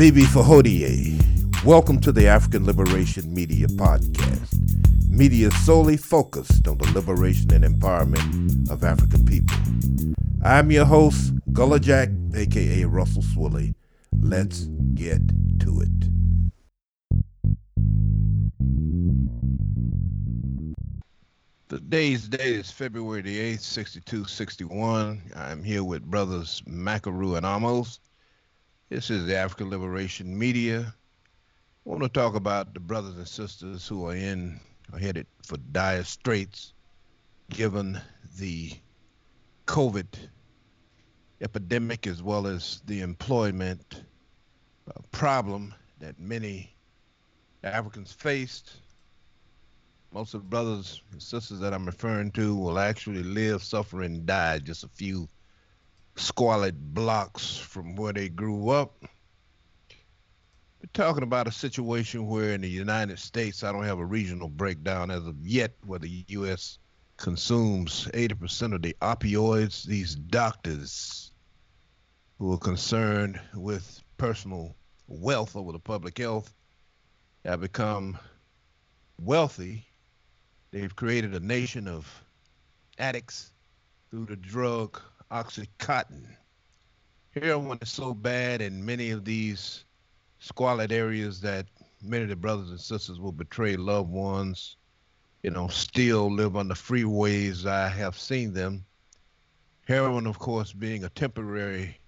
Bibi Fahodie. Welcome to the African Liberation Media Podcast. Media solely focused on the liberation and empowerment of African people. I'm your host, Gullah Jack, aka Russell Swilly. Let's get to it. Today's date is February the 8th, 6261. I'm here with brothers Macaru and Amos. This is the African Liberation Media. I want to talk about the brothers and sisters who are in are headed for dire straits given the COVID epidemic as well as the employment uh, problem that many Africans faced. Most of the brothers and sisters that I'm referring to will actually live, suffer, and die just a few squalid blocks from where they grew up. We're talking about a situation where in the United States, I don't have a regional breakdown as of yet, where the U.S. consumes 80% of the opioids. These doctors who are concerned with personal wealth over the public health have become wealthy. They've created a nation of addicts through the drug Oxycontin. Heroin is so bad in many of these squalid areas that many of the brothers and sisters will betray loved ones, you know, still live on the freeways. I have seen them. Heroin, of course, being a temporary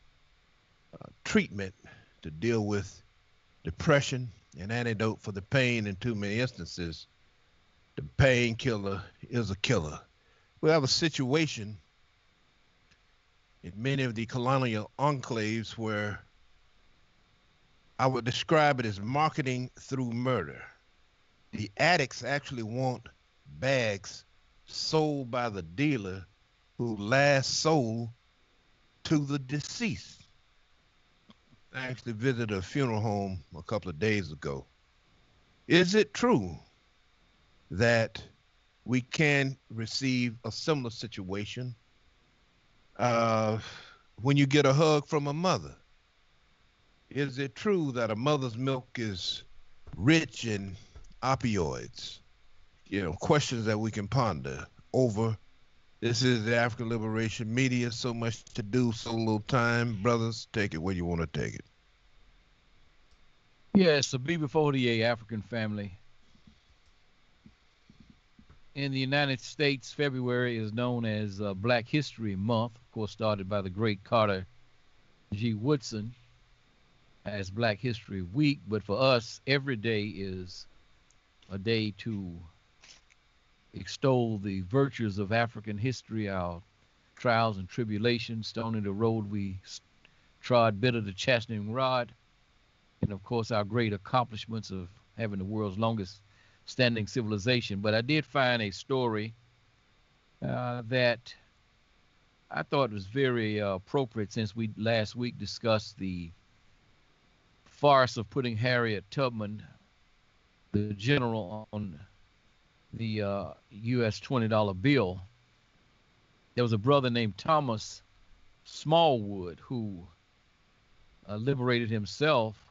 uh, treatment to deal with depression, an antidote for the pain in too many instances. The painkiller is a killer. We have a situation in many of the colonial enclaves where I would describe it as marketing through murder. The addicts actually want bags sold by the dealer who last sold to the deceased. I actually visited a funeral home a couple of days ago. Is it true that we can receive a similar situation uh, when you get a hug from a mother? Is it true that a mother's milk is rich in opioids? You know, questions that we can ponder over. This is the African Liberation Media. So much to do, so little time. Brothers, take it where you want to take it. Yes, the B before the African family in the United States, February is known as uh, Black History Month, of course, started by the great Carter G. Woodson as Black History Week. But for us, every day is a day to extol the virtues of African history, our trials and tribulations, stoning the road we trod, bitter the chastening rod, and of course, our great accomplishments of having the world's longest standing civilization. But I did find a story uh, that I thought was very uh, appropriate since we last week discussed the farce of putting Harriet Tubman, the general, on the uh, U.S. $20 bill. There was a brother named Thomas Smallwood who uh, liberated himself,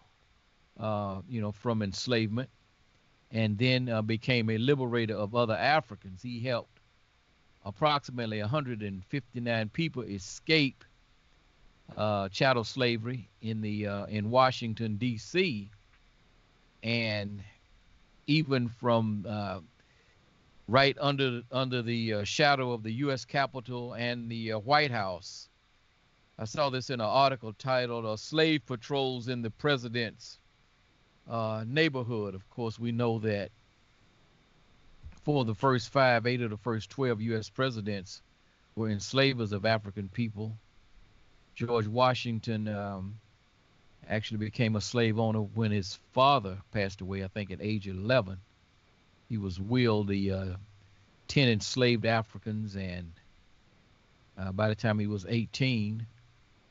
uh, you know, from enslavement and then uh, became a liberator of other Africans. He helped approximately 159 people escape uh, chattel slavery in the uh, in Washington D.C. and even from uh, right under under the uh, shadow of the U.S. Capitol and the uh, White House. I saw this in an article titled "Slave Patrols in the President's uh, neighborhood. Of course, we know that for the first five, eight of the first 12 U.S. presidents were enslavers of African people. George Washington um, actually became a slave owner when his father passed away, I think at age 11. He was willed the uh, 10 enslaved Africans, and uh, by the time he was 18,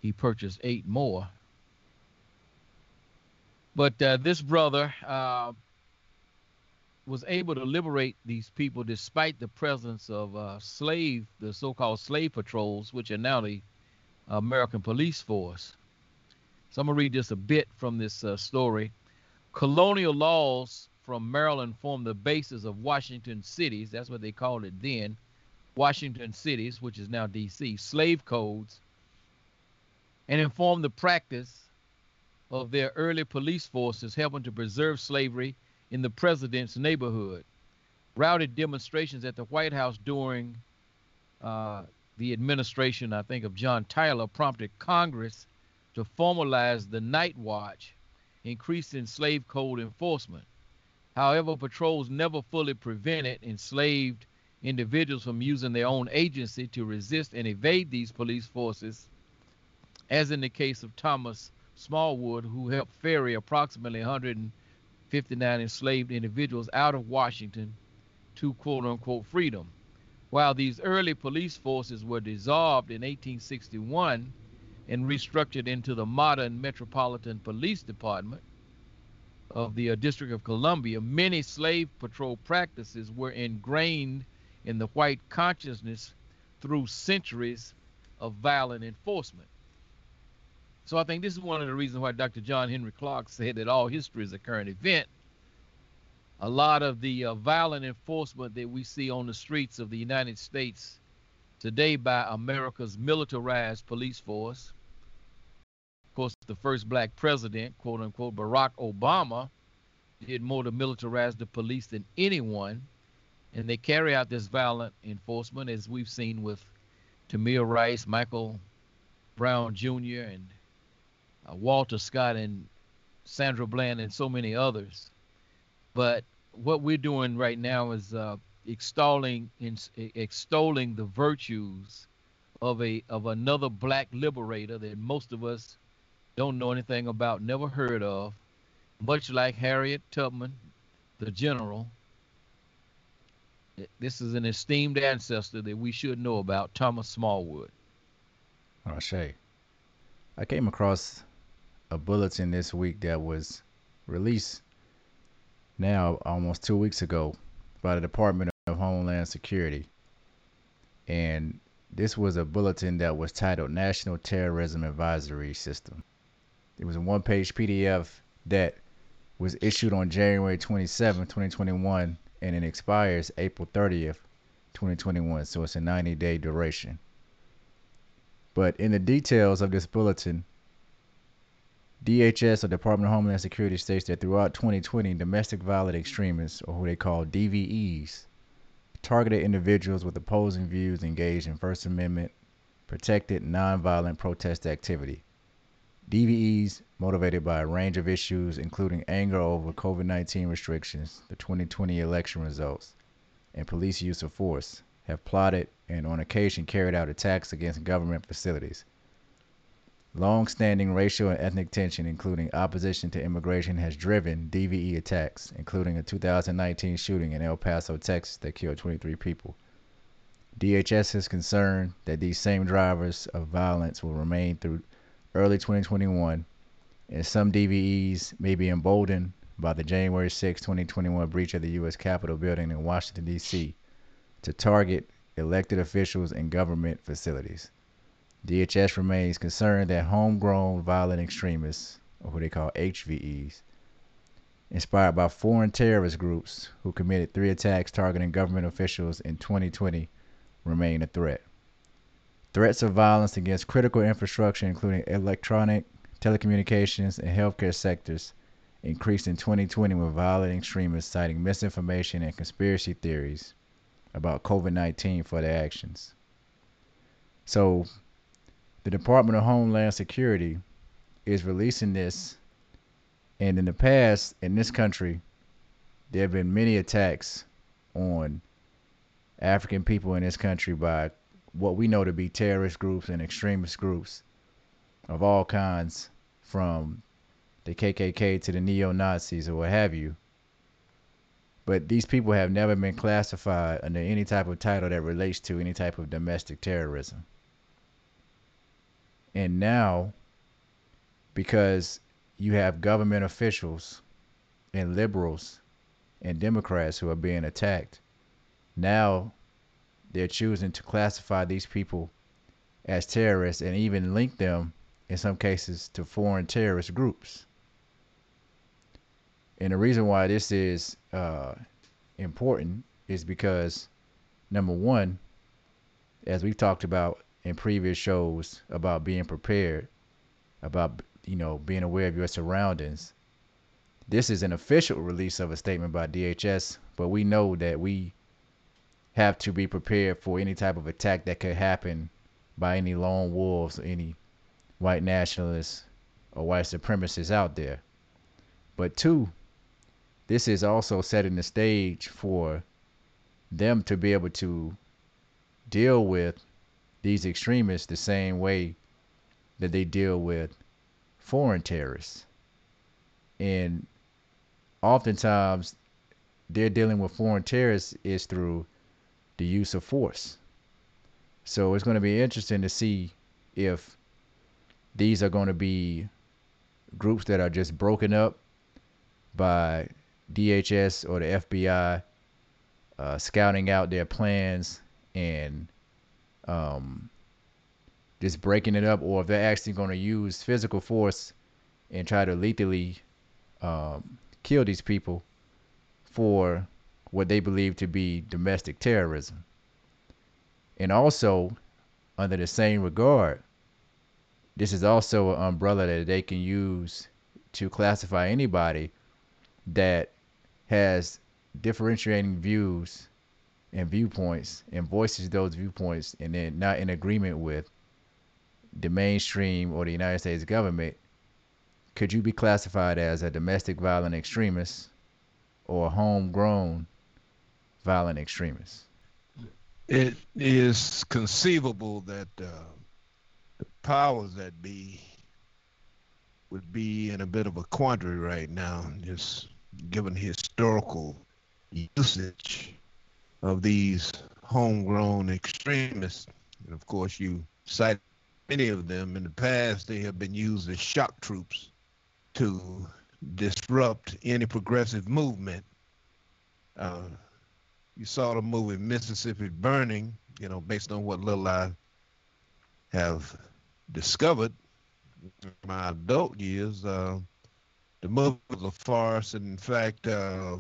he purchased eight more but uh, this brother uh, was able to liberate these people despite the presence of uh, slave, the so-called slave patrols, which are now the American police force. So I'm to read just a bit from this uh, story. Colonial laws from Maryland formed the basis of Washington cities. That's what they called it then. Washington cities, which is now D.C., slave codes, and informed the practice of their early police forces helping to preserve slavery in the president's neighborhood. Routed demonstrations at the White House during uh, the administration, I think, of John Tyler prompted Congress to formalize the night watch, increasing slave code enforcement. However, patrols never fully prevented enslaved individuals from using their own agency to resist and evade these police forces, as in the case of Thomas Smallwood, who helped ferry approximately 159 enslaved individuals out of Washington to quote unquote freedom. While these early police forces were dissolved in 1861 and restructured into the modern Metropolitan Police Department of the uh, District of Columbia, many slave patrol practices were ingrained in the white consciousness through centuries of violent enforcement. So I think this is one of the reasons why Dr. John Henrik Clarke said that all history is a current event. A lot of the uh, violent enforcement that we see on the streets of the United States today by America's militarized police force. Of course, the first black president, quote unquote, Barack Obama, did more to militarize the police than anyone and they carry out this violent enforcement, as we've seen with Tamir Rice, Michael Brown Jr., and uh, Walter Scott, and Sandra Bland, and so many others. But what we're doing right now is uh, extolling in, extolling the virtues of a of another black liberator that most of us don't know anything about, never heard of, much like Harriet Tubman, the general, this is an esteemed ancestor that we should know about, Thomas Smallwood. Oh, Shay. I came across a bulletin this week that was released now almost two weeks ago by the Department of Homeland Security. And this was a bulletin that was titled National Terrorism Advisory System. It was a one page PDF that was issued on January 27, 2021 and it expires April 30th, 2021. So it's a 90 day duration. But in the details of this bulletin, DHS or Department of Homeland Security states that throughout 2020, domestic violent extremists, or who they call DVEs, targeted individuals with opposing views engaged in First Amendment protected nonviolent protest activity. DVEs motivated by a range of issues, including anger over COVID 19 restrictions, the 2020 election results, and police use of force, have plotted and on occasion carried out attacks against government facilities. Long standing racial and ethnic tension, including opposition to immigration, has driven DVE attacks, including a 2019 shooting in El Paso, Texas, that killed 23 people. DHS is concerned that these same drivers of violence will remain through early 2021, and some DVEs may be emboldened by the January 6, 2021 breach of the U.S. Capitol building in Washington, D.C., to target elected officials and government facilities. DHS remains concerned that homegrown violent extremists, or what they call HVEs, inspired by foreign terrorist groups who committed three attacks targeting government officials in 2020, remain a threat. Threats of violence against critical infrastructure, including electronic, telecommunications, and healthcare sectors, increased in 2020 with violent extremists citing misinformation and conspiracy theories about COVID 19 for their actions. So, the Department of Homeland Security is releasing this. And in the past, in this country, there have been many attacks on African people in this country by what we know to be terrorist groups and extremist groups of all kinds, from the KKK to the neo Nazis or what have you. But these people have never been classified under any type of title that relates to any type of domestic terrorism. And now, because you have government officials and liberals and Democrats who are being attacked, now they're choosing to classify these people as terrorists and even link them in some cases, to foreign terrorist groups. And the reason why this is uh, important is because, number one, as we've talked about in previous shows about being prepared, about you know being aware of your surroundings. This is an official release of a statement by DHS, but we know that we have to be prepared for any type of attack that could happen by any lone wolves or any white nationalists or white supremacists out there. But two, this is also setting the stage for them to be able to deal with these extremists the same way that they deal with foreign terrorists. And oftentimes they're dealing with foreign terrorists is through the use of force. So it's going to be interesting to see if these are going to be groups that are just broken up by DHS or the FBI uh, scouting out their plans and um, just breaking it up, or if they're actually going to use physical force and try to lethally um, kill these people for what they believe to be domestic terrorism. And also, under the same regard, this is also an umbrella that they can use to classify anybody that has differentiating views and viewpoints and voices those viewpoints and then not in agreement with the mainstream or the United States government, could you be classified as a domestic violent extremist or a homegrown violent extremist? It is conceivable that uh, the powers that be would be in a bit of a quandary right now, just given historical usage of these homegrown extremists. And of course, you cite many of them in the past, they have been used as shock troops to disrupt any progressive movement. Uh, you saw the movie Mississippi Burning, you know, based on what little I have discovered in my adult years. Uh, the movie was a farce, and in fact, uh,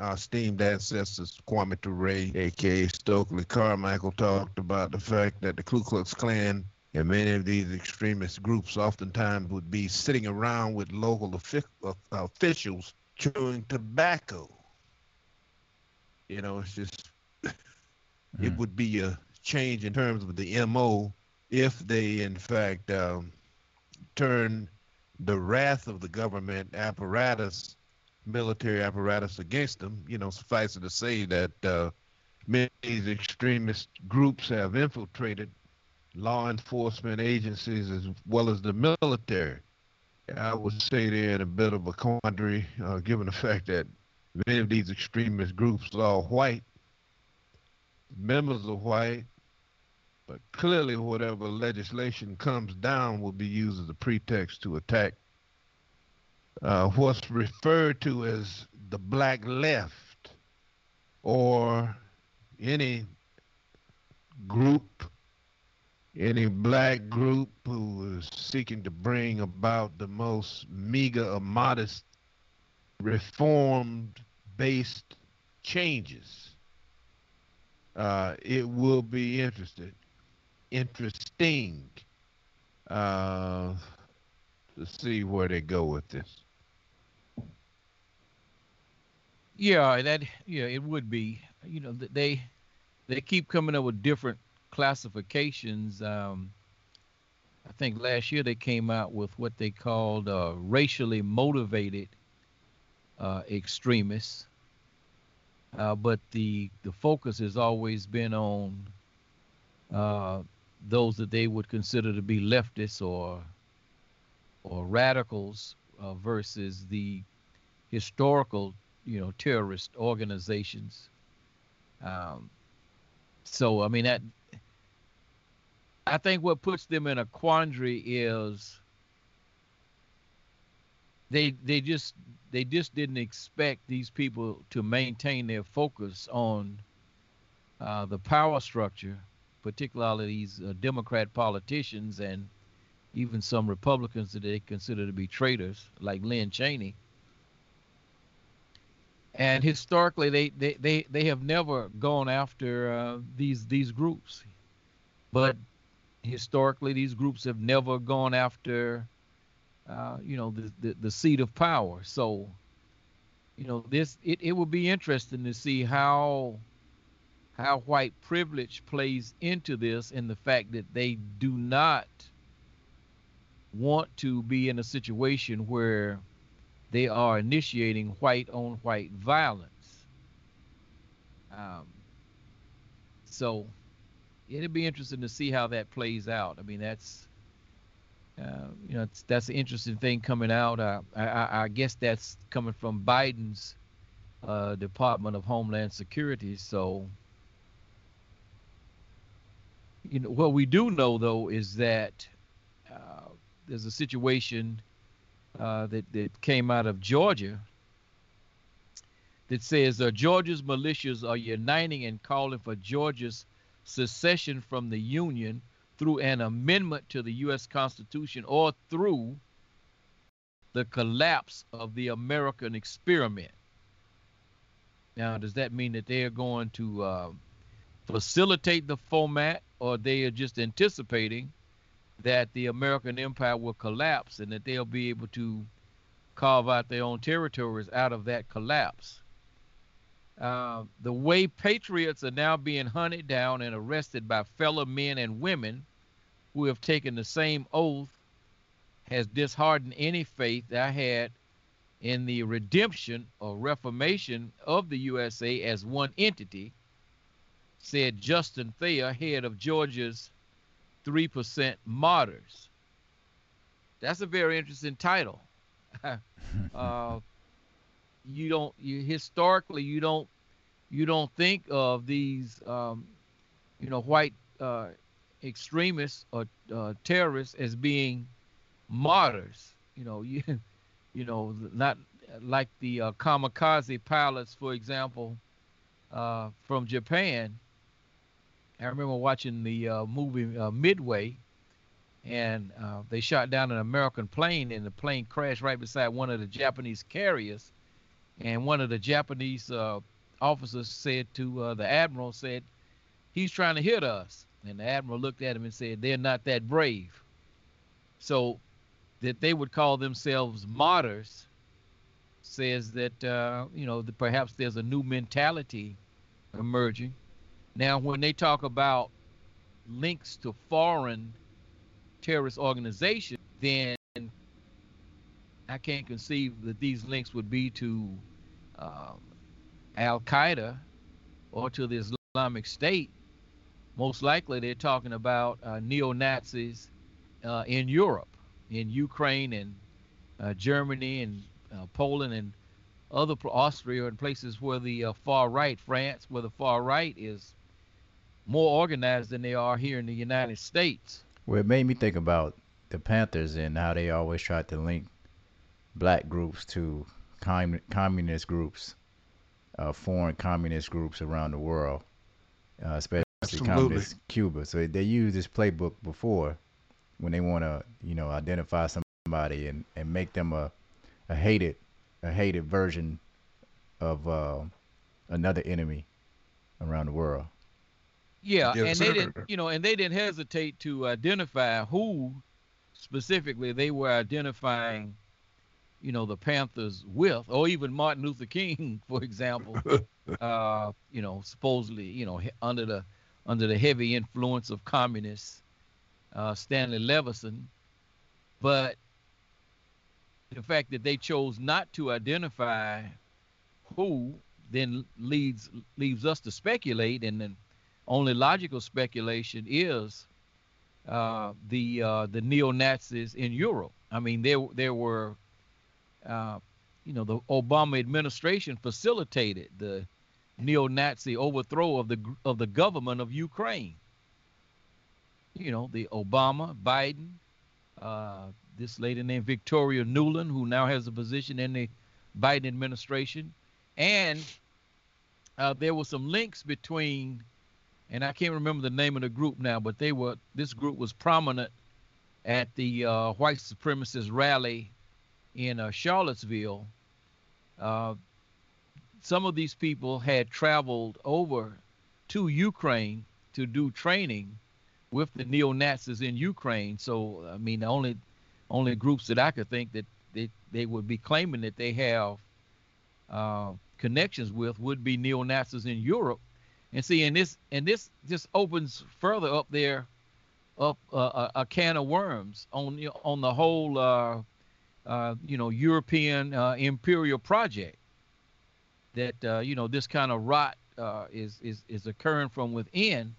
our esteemed ancestors, Kwame Ture, aka Stokely Carmichael, talked about the fact that the Ku Klux Klan and many of these extremist groups oftentimes would be sitting around with local uh, officials chewing tobacco. You know, it's just, mm. it would be a change in terms of the MO if they, in fact, um, turn the wrath of the government apparatus military apparatus against them. You know, suffice it to say that uh, many of these extremist groups have infiltrated law enforcement agencies as well as the military. I would say they're in a bit of a quandary, uh, given the fact that many of these extremist groups are white, members are white, but clearly whatever legislation comes down will be used as a pretext to attack uh, what's referred to as the black left or any group, any black group who is seeking to bring about the most meager or modest reformed based changes. Uh, it will be interested, interesting uh, to see where they go with this. Yeah, that yeah, it would be. You know, they they keep coming up with different classifications. Um, I think last year they came out with what they called uh, racially motivated uh, extremists. Uh, but the the focus has always been on uh, those that they would consider to be leftists or or radicals uh, versus the historical you know terrorist organizations. Um, so I mean that I think what puts them in a quandary is they they just they just didn't expect these people to maintain their focus on uh, the power structure, particularly these uh, Democrat politicians, and even some Republicans that they consider to be traitors, like Lynn Cheney. And historically, they, they, they, they have never gone after uh, these these groups, but historically, these groups have never gone after, uh, you know, the, the the seat of power. So, you know, this it, it will be interesting to see how how white privilege plays into this and the fact that they do not want to be in a situation where they are initiating white on white violence. Um, so it'd be interesting to see how that plays out. I mean, that's uh, you know that's an interesting thing coming out. Uh, I, I, guess that's coming from Biden's uh, Department of Homeland Security. So you know what we do know though is that uh, there's a situation uh, that that came out of Georgia that says uh, Georgia's militias are uniting and calling for Georgia's secession from the Union through an amendment to the U.S. Constitution or through the collapse of the American experiment. Now, does that mean that they are going to uh, facilitate the format, or they are just anticipating that the American empire will collapse and that they'll be able to carve out their own territories out of that collapse. Uh, the way patriots are now being hunted down and arrested by fellow men and women who have taken the same oath has disheartened any faith I had in the redemption or reformation of the USA as one entity, said Justin Thayer, head of Georgia's 3% martyrs. That's a very interesting title. uh, you don't you historically you don't you don't think of these um, you know white uh, extremists or uh, terrorists as being martyrs. You know you you know not like the uh, kamikaze pilots, for example, uh, from Japan I remember watching the uh, movie uh, Midway, and uh, they shot down an American plane, and the plane crashed right beside one of the Japanese carriers. And one of the Japanese uh, officers said to uh, the admiral, "said He's trying to hit us." And the admiral looked at him and said, "They're not that brave." So that they would call themselves martyrs says that uh, you know perhaps there's a new mentality emerging now, when they talk about links to foreign terrorist organizations, then I can't conceive that these links would be to um, Al Qaeda or to the Islamic State. Most likely, they're talking about uh, neo Nazis uh, in Europe, in Ukraine and uh, Germany and uh, Poland and other Austria and places where the uh, far right, France, where the far right is more organized than they are here in the United States. Well, it made me think about the Panthers and how they always tried to link black groups to com- communist groups, uh, foreign communist groups around the world, uh, especially Absolutely. communist Cuba. So they used this playbook before when they want to, you know, identify somebody and, and make them a, a hated a hated version of uh, another enemy around the world. Yeah, yes, and sir. they didn't, you know, and they didn't hesitate to identify who specifically they were identifying, you know, the Panthers with, or even Martin Luther King, for example. uh, you know, supposedly, you know, under the under the heavy influence of communists, uh, Stanley Levison, but the fact that they chose not to identify who then leads leaves us to speculate and then only logical speculation is uh, the uh, the neo Nazis in Europe. I mean, there there were, uh, you know, the Obama administration facilitated the neo-Nazi overthrow of the of the government of Ukraine. You know, the Obama, Biden, uh, this lady named Victoria Nuland, who now has a position in the Biden administration, and uh, there were some links between and I can't remember the name of the group now, but they were this group was prominent at the uh, white supremacist rally in uh, Charlottesville, uh, some of these people had traveled over to Ukraine to do training with the neo Nazis in Ukraine. So, I mean, the only only groups that I could think that they, they would be claiming that they have uh, connections with would be neo Nazis in Europe. And see, and this and this just opens further up there, up uh, a, a, can of worms on on the whole, uh, uh you know, European uh, imperial project. That uh, you know this kind of rot is is is occurring from within,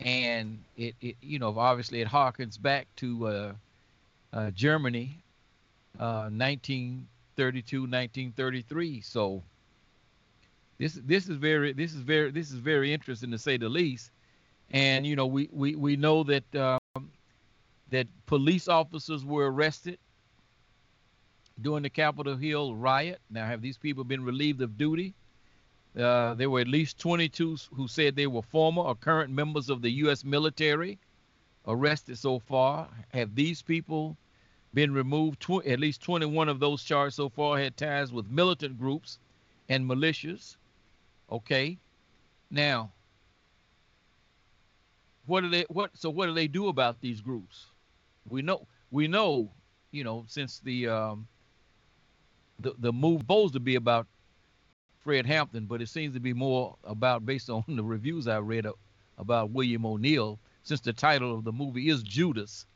and it, it you know obviously it harkens back to Germany, 1932, 1933. So this this is very this is very this is very interesting to say the least. And you know we we we know that um, that police officers were arrested during the Capitol Hill riot. Now have these people been relieved of duty? Uh, there were at least 22 who said they were former or current members of the U.S. military arrested so far. Have these people been removed? Tw- at least 21 of those charged so far had ties with militant groups and militias. Okay. Now, what do they what so what do they do about these groups? We know we know, you know, since the um the the move supposed to be about Fred Hampton, but it seems to be more about based on the reviews I read about William O'Neal, since the title of the movie is Judas,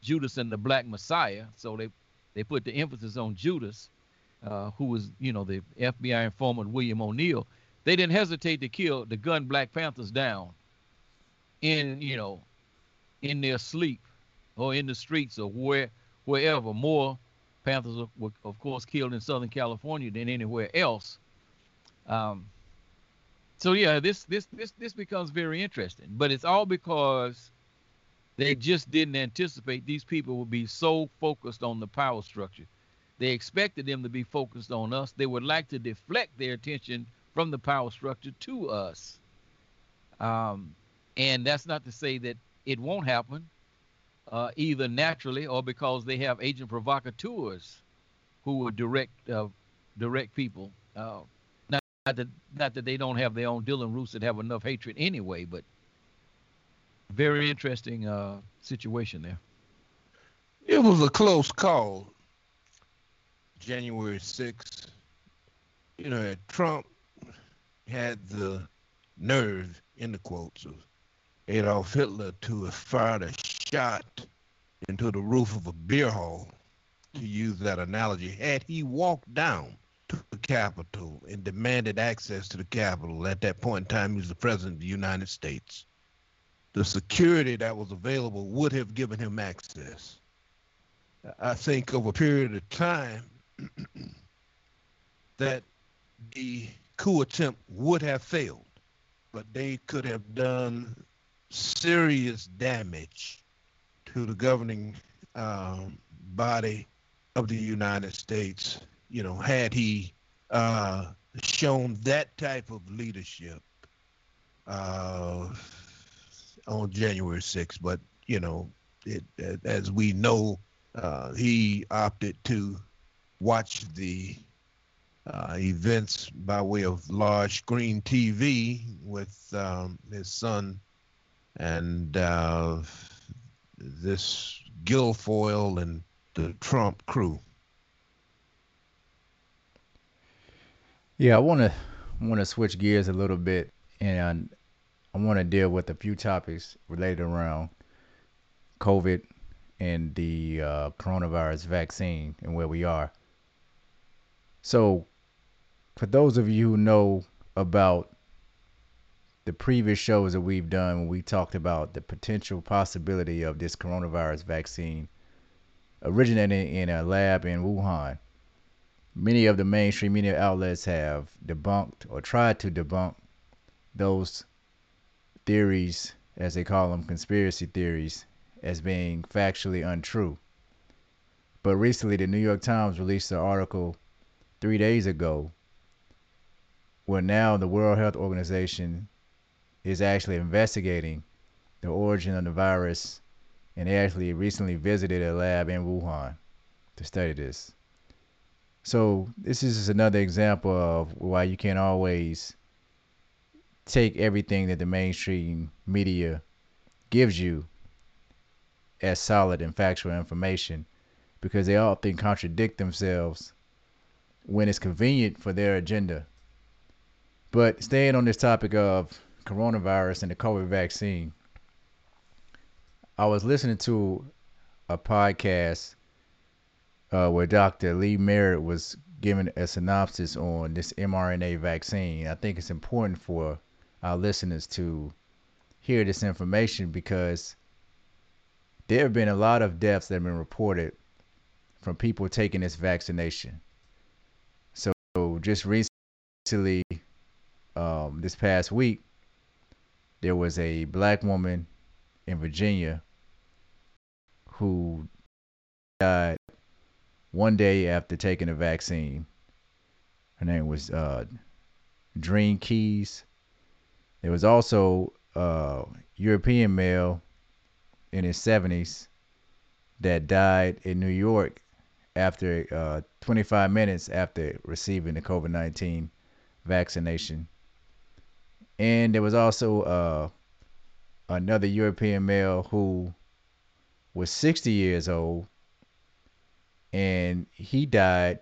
Judas and the Black Messiah. So they they put the emphasis on Judas, uh, who was you know the FBI informant William O'Neal. They didn't hesitate to kill the gun Black Panthers down in, you know, in their sleep or in the streets or where wherever. More Panthers were, of course, killed in Southern California than anywhere else. Um, so yeah, this this this this becomes very interesting. But it's all because they just didn't anticipate these people would be so focused on the power structure. They expected them to be focused on us. They would like to deflect their attention from the power structure to us. Um, and that's not to say that it won't happen, uh, either naturally or because they have agent provocateurs who will direct uh, direct people. Uh, not, not, that not that they don't have their own Dylann Roofs that have enough hatred anyway, but very interesting uh, situation there. It was a close call. January 6th. You know, at Trump had the nerve, in the quotes, of Adolf Hitler to have fired a shot into the roof of a beer hall, to use that analogy, had he walked down to the Capitol and demanded access to the Capitol. At that point in time, he was the President of the United States. The security that was available would have given him access. I think over a period of time that the coup attempt would have failed, but they could have done serious damage to the governing um, body of the United States. You know, had he uh, shown that type of leadership uh, on January 6th, but you know, it, as we know, uh, he opted to watch the uh, events by way of large screen TV with um, his son and uh, this Guilfoyle and the Trump crew. Yeah, I want to want to switch gears a little bit, and I want to deal with a few topics related around COVID and the uh, coronavirus vaccine and where we are. So, for those of you who know about the previous shows that we've done when we talked about the potential possibility of this coronavirus vaccine originating in a lab in Wuhan, many of the mainstream media outlets have debunked or tried to debunk those theories, as they call them, conspiracy theories, as being factually untrue. But recently, the New York Times released an article three days ago where now the World Health Organization is actually investigating the origin of the virus and they actually recently visited a lab in Wuhan to study this. So this is just another example of why you can't always take everything that the mainstream media gives you as solid and factual information because they often contradict themselves when it's convenient for their agenda. But staying on this topic of coronavirus and the COVID vaccine, I was listening to a podcast uh, where Dr. Lee Merritt was giving a synopsis on this mRNA vaccine. I think it's important for our listeners to hear this information because there have been a lot of deaths that have been reported from people taking this vaccination. So just recently, um, this past week, there was a black woman in Virginia who died one day after taking a vaccine. Her name was uh, Drene Keys. There was also a European male in his 70s that died in New York after uh, 25 minutes after receiving the COVID 19 vaccination. And there was also uh, another European male who was 60 years old and he died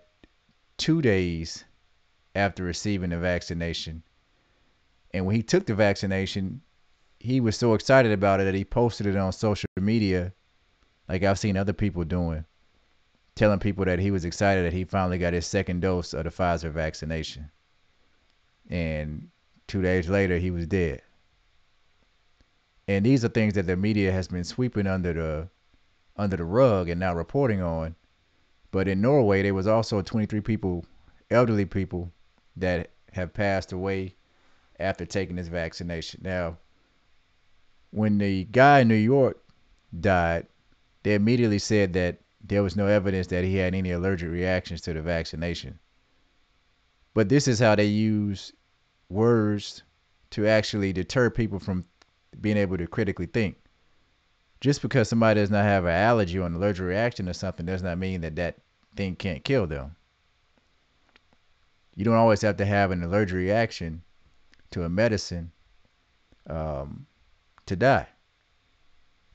two days after receiving the vaccination. And when he took the vaccination, he was so excited about it that he posted it on social media, like I've seen other people doing, telling people that he was excited that he finally got his second dose of the Pfizer vaccination. And two days later, he was dead. And these are things that the media has been sweeping under the under the rug and now reporting on but in Norway, there was also 23 people, elderly people, that have passed away after taking this vaccination. Now, when the guy in New York died, they immediately said that there was no evidence that he had any allergic reactions to the vaccination. But this is how they use words to actually deter people from being able to critically think. Just because somebody does not have an allergy or an allergic reaction to something does not mean that that thing can't kill them. You don't always have to have an allergic reaction to a medicine um, to die.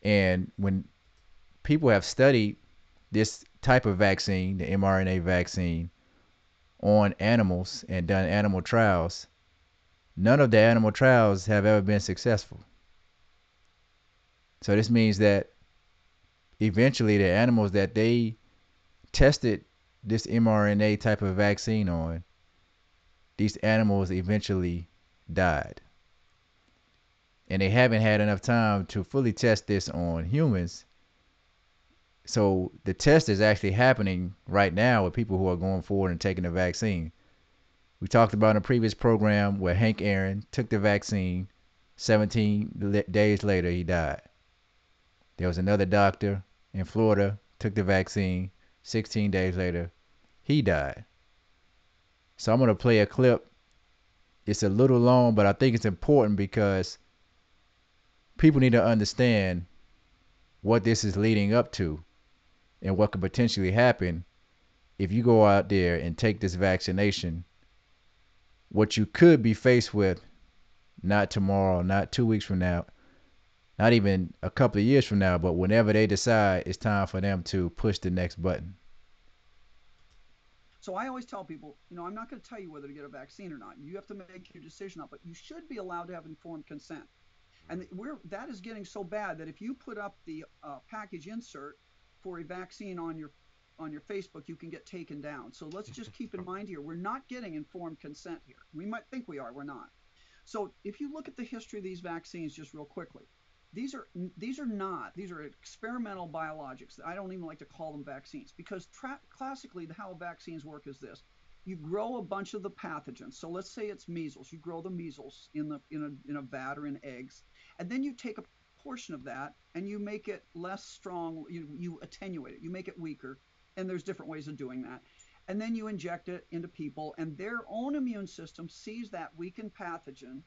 And when people have studied this type of vaccine, the mRNA vaccine, on animals and done animal trials, none of the animal trials have ever been successful. So this means that eventually the animals that they tested this mRNA type of vaccine on, these animals eventually died. And they haven't had enough time to fully test this on humans. So the test is actually happening right now with people who are going forward and taking the vaccine. We talked about in a previous program where Hank Aaron took the vaccine. 17 days later, he died. There was another doctor in Florida took the vaccine. 16 days later, he died. So I'm going to play a clip. It's a little long, but I think it's important because people need to understand what this is leading up to and what could potentially happen if you go out there and take this vaccination. What you could be faced with, not tomorrow, not two weeks from now, not even a couple of years from now, but whenever they decide it's time for them to push the next button. So I always tell people, you know, I'm not going to tell you whether to get a vaccine or not. You have to make your decision up, but you should be allowed to have informed consent. And we're that is getting so bad that if you put up the uh, package insert for a vaccine on your on your Facebook, you can get taken down. So let's just keep in mind here, we're not getting informed consent here. We might think we are, we're not. So if you look at the history of these vaccines just real quickly, these are these are not these are experimental biologics. I don't even like to call them vaccines because tra- classically how vaccines work is this: you grow a bunch of the pathogens. So let's say it's measles. You grow the measles in the in a in a vat or in eggs, and then you take a portion of that and you make it less strong. You you attenuate it. You make it weaker, and there's different ways of doing that. And then you inject it into people, and their own immune system sees that weakened pathogen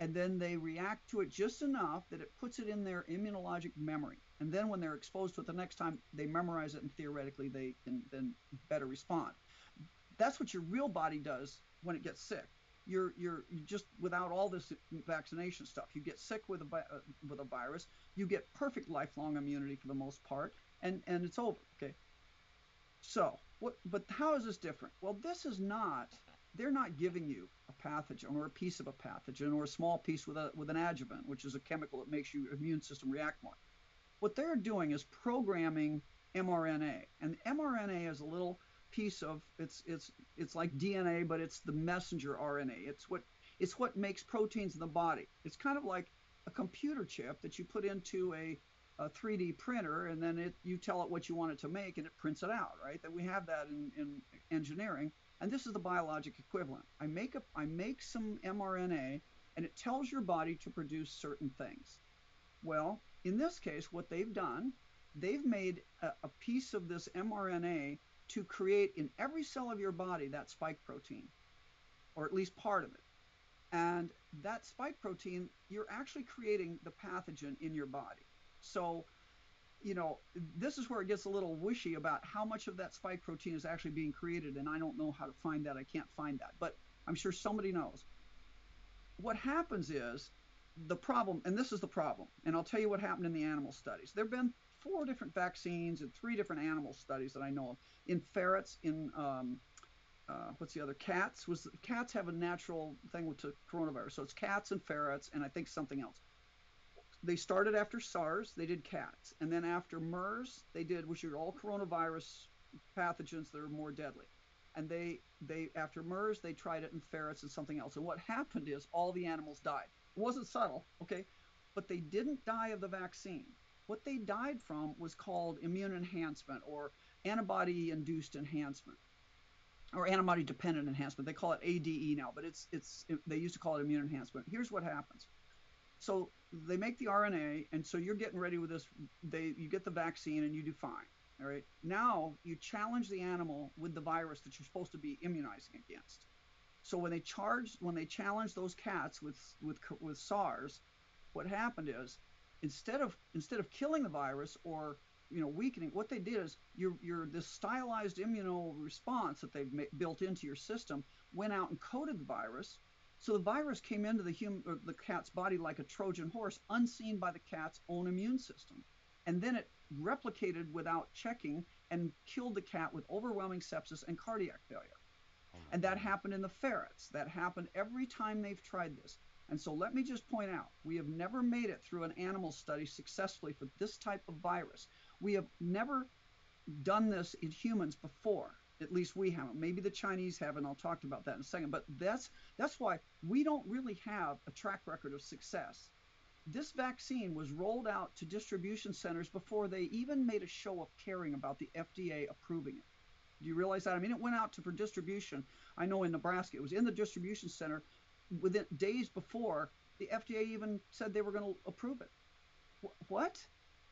and then they react to it just enough that it puts it in their immunologic memory. And then when they're exposed to it the next time, they memorize it and theoretically they can then better respond. That's what your real body does when it gets sick. You're you're just without all this vaccination stuff. You get sick with a uh, with a virus, you get perfect lifelong immunity for the most part, and and it's over. Okay. So what? But how is this different? Well, this is not they're not giving you a pathogen or a piece of a pathogen or a small piece with a with an adjuvant, which is a chemical that makes your immune system react more. What they're doing is programming mRNA, and mRNA is a little piece of it's it's it's like DNA, but it's the messenger RNA. It's what it's what makes proteins in the body. It's kind of like a computer chip that you put into a, a 3D printer, and then it you tell it what you want it to make, and it prints it out. Right? That we have that in, in engineering and this is the biologic equivalent. I make a, I make some mRNA and it tells your body to produce certain things. Well, in this case, what they've done, they've made a, a piece of this mRNA to create in every cell of your body that spike protein, or at least part of it. And that spike protein, you're actually creating the pathogen in your body. So you know, this is where it gets a little wishy about how much of that spike protein is actually being created, and I don't know how to find that. I can't find that, but I'm sure somebody knows. What happens is the problem, and this is the problem, and I'll tell you what happened in the animal studies. There have been four different vaccines and three different animal studies that I know of in ferrets, in um, uh, what's the other cats was cats have a natural thing with coronavirus so it's cats and ferrets and i think something else they started after SARS, they did cats, and then after MERS, they did which are all coronavirus pathogens that are more deadly. And they they after MERS, they tried it in ferrets and something else. And what happened is all the animals died. It wasn't subtle, okay, but they didn't die of the vaccine. What they died from was called immune enhancement or antibody-induced enhancement or antibody dependent enhancement. They call it ADE now, but it's it's it, they used to call it immune enhancement. Here's what happens. So they make the RNA, and so you're getting ready with this. They you get the vaccine and you do fine. All right. Now you challenge the animal with the virus that you're supposed to be immunizing against. So when they charged, when they challenged those cats with with with SARS, what happened is instead of instead of killing the virus or you know weakening, what they did is your your this stylized immuno response that they've built into your system went out and coated the virus so the virus came into the human, the cat's body like a Trojan horse, unseen by the cat's own immune system, and then it replicated without checking and killed the cat with overwhelming sepsis and cardiac failure. Oh and that God. happened in the ferrets. That happened every time they've tried this. And so let me just point out, we have never made it through an animal study successfully for this type of virus. We have never done this in humans before. At least we haven't. Maybe the Chinese have, and I'll talk about that in a second. But that's that's why we don't really have a track record of success. This vaccine was rolled out to distribution centers before they even made a show of caring about the FDA approving it. Do you realize that? I mean, it went out to for distribution. I know in Nebraska, it was in the distribution center within days before the FDA even said they were going to approve it. What?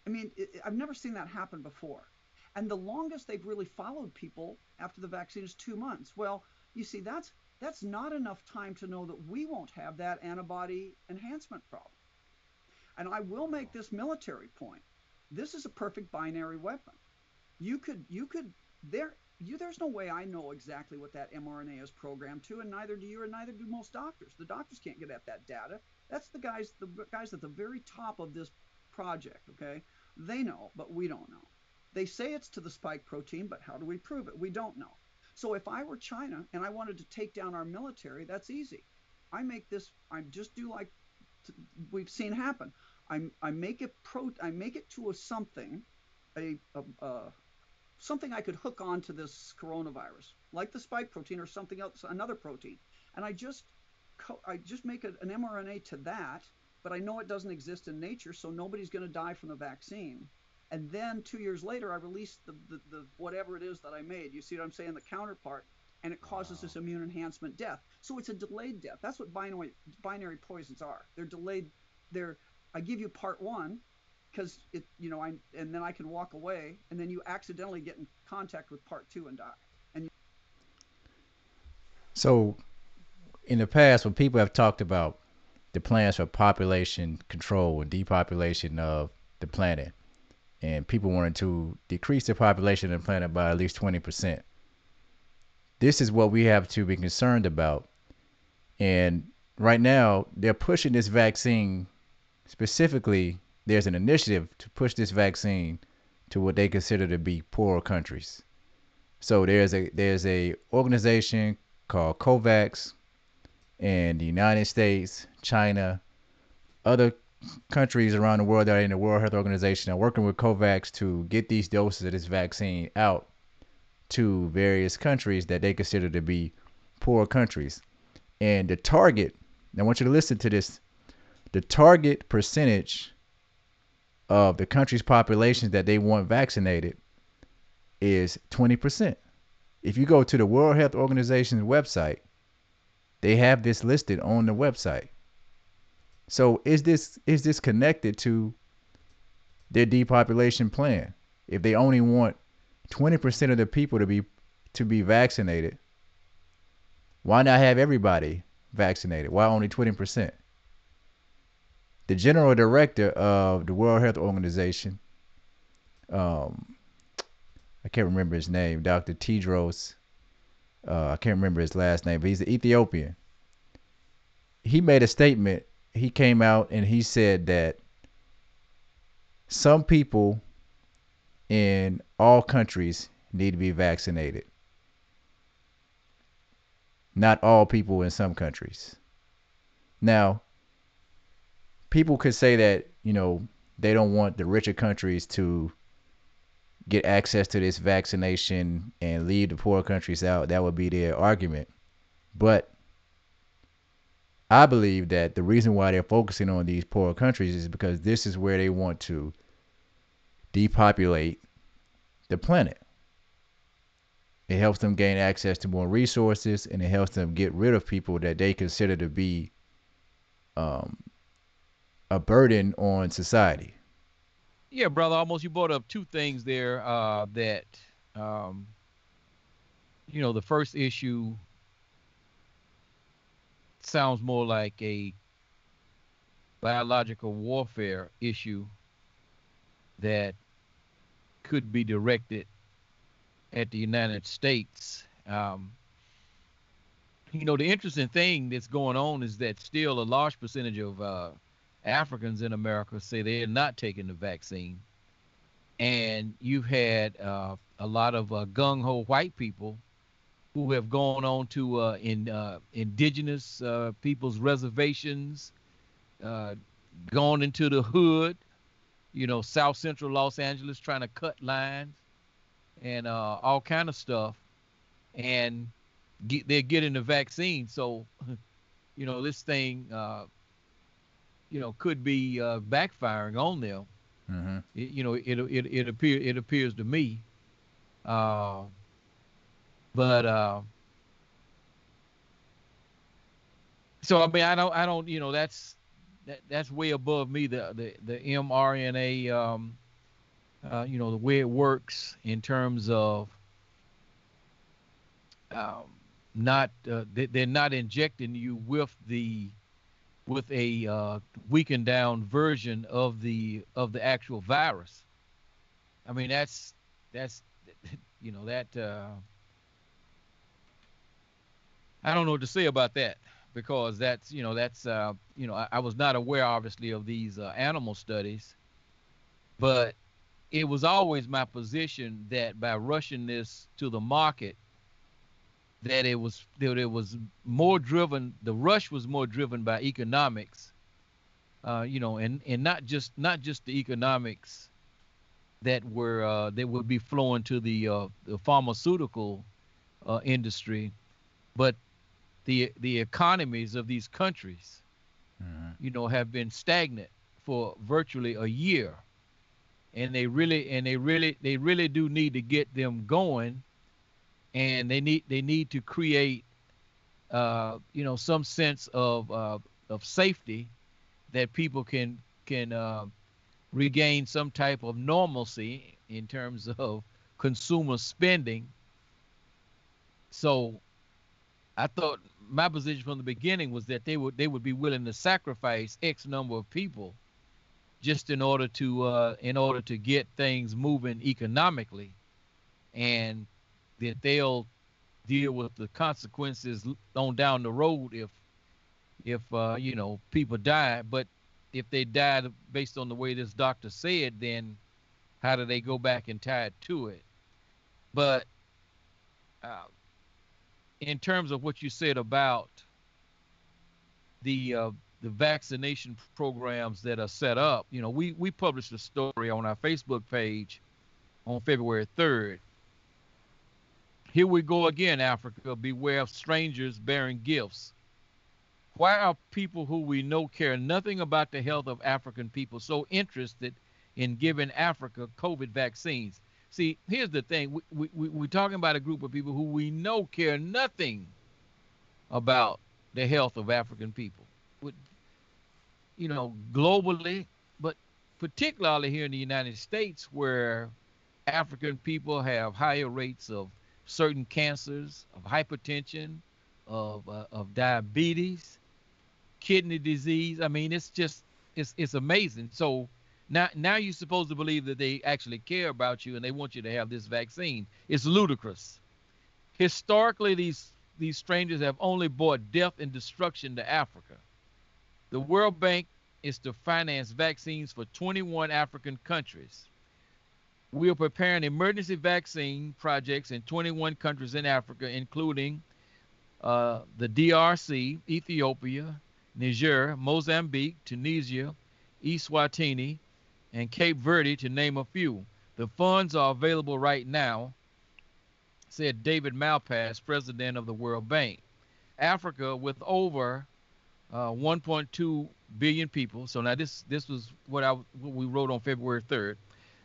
I mean, it, I've never seen that happen before. And the longest they've really followed people after the vaccine is two months. Well, you see, that's that's not enough time to know that we won't have that antibody enhancement problem. And I will make this military point. This is a perfect binary weapon. You could you could there you there's no way I know exactly what that mRNA is programmed to, and neither do you, and neither do most doctors. The doctors can't get at that data. That's the guys the guys at the very top of this project. Okay, they know, but we don't know. They say it's to the spike protein, but how do we prove it? We don't know. So if I were China and I wanted to take down our military, that's easy. I make this. I just do like we've seen happen. I, I make it pro. I make it to a something, a, a, a something I could hook onto this coronavirus, like the spike protein or something else, another protein, and I just I just make an mRNA to that, but I know it doesn't exist in nature, so nobody's going to die from the vaccine and then two years later I release the, the, the, whatever it is that I made. You see what I'm saying? The counterpart, and it causes wow. this immune enhancement death. So it's a delayed death. That's what binary binary poisons are. They're delayed. They're I give you part one because it you know I and then I can walk away, and then you accidentally get in contact with part two and die. And you- so in the past when people have talked about the plans for population control and depopulation of the planet. And people wanted to decrease the population of the planet by at least 20%. This is what we have to be concerned about. And right now, they're pushing this vaccine specifically. There's an initiative to push this vaccine to what they consider to be poorer countries. So there's a there's a organization called COVAX, and the United States, China, other countries around the world that are in the World Health Organization are working with COVAX to get these doses of this vaccine out to various countries that they consider to be poor countries. And the target, I want you to listen to this, the target percentage of the country's population that they want vaccinated is 20%. If you go to the World Health Organization's website, they have this listed on the website. So is this is this connected to their depopulation plan? If they only want 20% of the people to be to be vaccinated, why not have everybody vaccinated? Why only 20%? The general director of the World Health Organization, um, I can't remember his name, Dr. Tedros. Uh, I can't remember his last name, but he's an Ethiopian. He made a statement. He came out and he said that some people in all countries need to be vaccinated. Not all people in some countries. Now, people could say that, you know, they don't want the richer countries to get access to this vaccination and leave the poor countries out. That would be their argument. But I believe that the reason why they're focusing on these poor countries is because this is where they want to depopulate the planet. It helps them gain access to more resources and it helps them get rid of people that they consider to be um, a burden on society. Yeah, brother. Almost you brought up two things there uh, that, um, you know, the first issue sounds more like a biological warfare issue that could be directed at the United States. Um, you know, the interesting thing that's going on is that still a large percentage of uh, Africans in America say they're not taking the vaccine. And you've had uh, a lot of uh, gung ho white people who have gone on to uh, in uh, indigenous uh, people's reservations, uh, gone into the hood, you know, South Central Los Angeles, trying to cut lines and all kind of stuff, and get, they're getting the vaccine. So, you know, this thing you know, could be uh, backfiring on them. Mm-hmm. It, you know, it it it appear it appears to me. But uh, so I mean, I don't I don't you know that's that that's way above me the the the mRNA um, uh, you know the way it works in terms of um, not uh, they, they're not injecting you with the with a uh, weakened down version of the of the actual virus. I mean that's that's you know that uh, I don't know what to say about that because that's you know that's uh, you know I, I, was not aware obviously of these uh, animal studies, but it was always my position that by rushing this to the market that it was that it was more driven the rush was more driven by economics uh, you know and and not just not just the economics that were uh, that would be flowing to the, uh, the pharmaceutical uh, industry but the the economies of these countries mm-hmm. you know have been stagnant for virtually a year and they really and they really they really do need to get them going and they need they need to create uh, you know some sense of uh, of safety that people can can uh, regain some type of normalcy in terms of consumer spending. So, I thought my position from the beginning was that they would they would be willing to sacrifice X number of people just in order to uh, in order to get things moving economically, and that they'll deal with the consequences on down the road if if uh, you know people die. But if they died based on the way this doctor said, then how do they go back and tie it to it? But uh, in terms of what you said about the uh, the vaccination programs that are set up, you know, we we published a story on our Facebook page on February 3rd. Here we go again, Africa. Beware of strangers bearing gifts. Why are people who we know care nothing about the health of African people so interested in giving Africa COVID vaccines? See, here's the thing: we, we, we're talking about a group of people who we know care nothing about the health of African people. You know, globally, but particularly here in the United States, where African people have higher rates of certain cancers, of hypertension, of uh, of diabetes, kidney disease. I mean, it's just it's it's amazing. So now, now you're supposed to believe that they actually care about you and they want you to have this vaccine. It's ludicrous. Historically, these these strangers have only brought death and destruction to Africa. The World Bank is to finance vaccines for 21 African countries. We are preparing emergency vaccine projects in 21 countries in Africa, including uh, the DRC, Ethiopia, Niger, Mozambique, Tunisia, Eswatini, and Cape Verde, to name a few. The funds are available right now, said David Malpass, president of the World Bank. Africa, with over uh, 1.2 billion people. So now this this was what I what we wrote on February 3rd.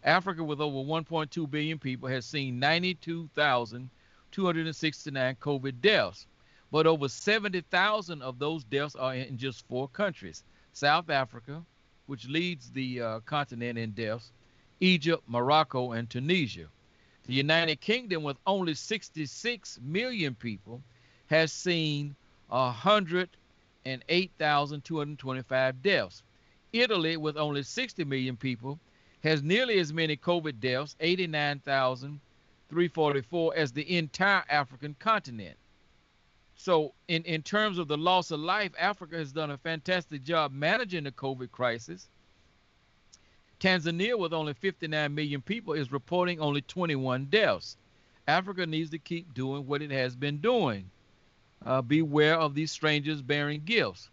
Africa, with over 1.2 billion people, has seen 92,269 COVID deaths, but over 70,000 of those deaths are in just four countries: South Africa, which leads the uh, continent in deaths, Egypt, Morocco, and Tunisia. The United Kingdom, with only 66 million people, has seen 108,225 deaths. Italy, with only 60 million people, has nearly as many COVID deaths, 89,344, as the entire African continent. So, in, in terms of the loss of life, Africa has done a fantastic job managing the COVID crisis. Tanzania, with only 59 million people, is reporting only 21 deaths. Africa needs to keep doing what it has been doing. Uh, beware of these strangers bearing gifts.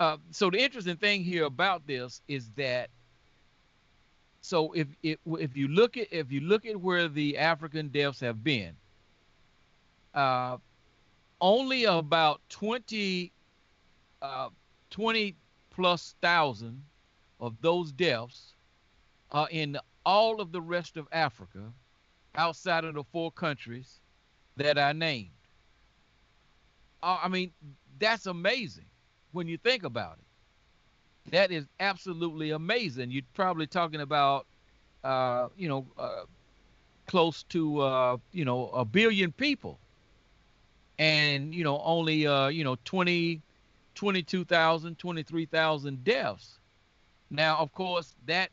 Uh, so the interesting thing here about this is that so if, if if you look at if you look at where the African deaths have been, uh, only about 20, uh, 20 plus thousand of those deaths are in all of the rest of Africa outside of the four countries that I named. Uh, I mean, that's amazing when you think about it. That is absolutely amazing. You're probably talking about, uh, you know, uh, close to, uh, you know, a billion people and you know only uh you know 20 22,000 23,000 deaths. Now of course that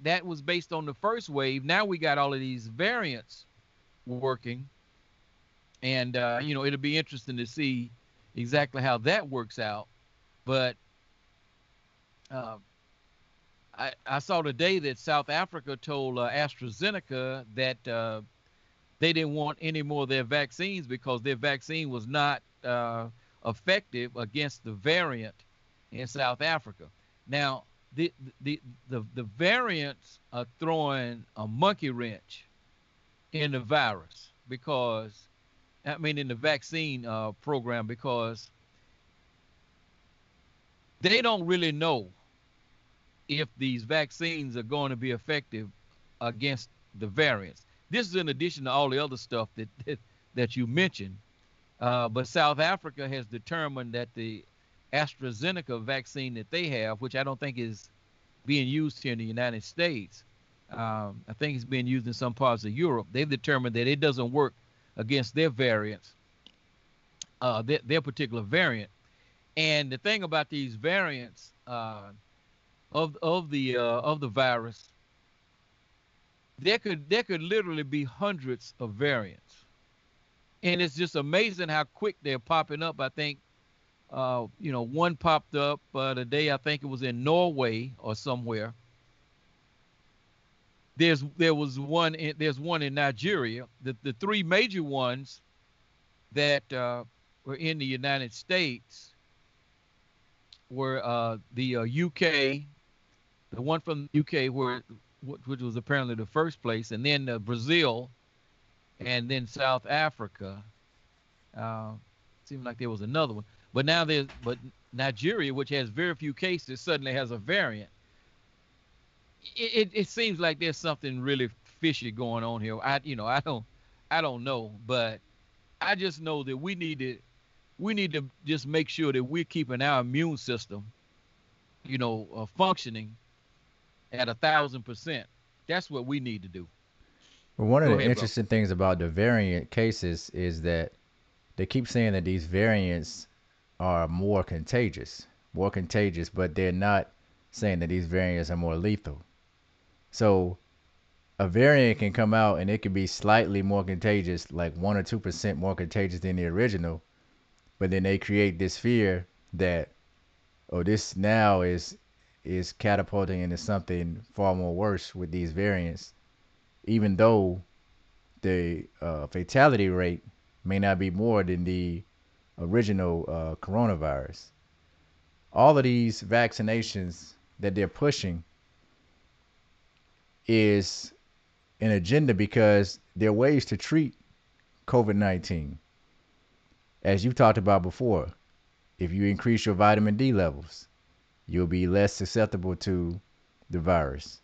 that was based on the first wave. Now we got all of these variants working. And uh you know it'll be interesting to see exactly how that works out. But uh, I, I saw today that South Africa told uh, AstraZeneca that uh, they didn't want any more of their vaccines because their vaccine was not uh, effective against the variant in South Africa. Now, the, the, the, the variants are throwing a monkey wrench in the virus because, I mean, in the vaccine uh, program because they don't really know if these vaccines are going to be effective against the variants. This is in addition to all the other stuff that that, that you mentioned. Uh, but South Africa has determined that the AstraZeneca vaccine that they have, which I don't think is being used here in the United States, um, I think it's being used in some parts of Europe. They've determined that it doesn't work against their variants. uh, their, their particular variant. And the thing about these variants uh, of of the uh, of the virus, there could there could literally be hundreds of variants, and it's just amazing how quick they're popping up. I think, uh, you know, one popped up uh, the day I think it was in Norway or somewhere. There's there was one in, there's one in Nigeria. The the three major ones that uh, were in the United States were uh, the uh, UK, the one from the UK where which was apparently the first place, and then uh, Brazil, and then South Africa. Uh, seemed like there was another one, but now there's but Nigeria, which has very few cases, suddenly has a variant. It, it, it seems like there's something really fishy going on here. I you know I don't I don't know, but I just know that we need to we need to just make sure that we're keeping our immune system, you know, uh, functioning at a thousand percent. That's what we need to do. Well, one of Go the ahead, interesting bro. things about the variant cases is that they keep saying that these variants are more contagious, more contagious, but they're not saying that these variants are more lethal. So a variant can come out and it can be slightly more contagious, like one or two percent more contagious than the original, but then they create this fear that oh this now is is catapulting into something far more worse with these variants even though the uh, fatality rate may not be more than the original uh, coronavirus. All of these vaccinations that they're pushing is an agenda because they're ways to treat covid-19 as you've talked about before, if you increase your vitamin D levels, you'll be less susceptible to the virus.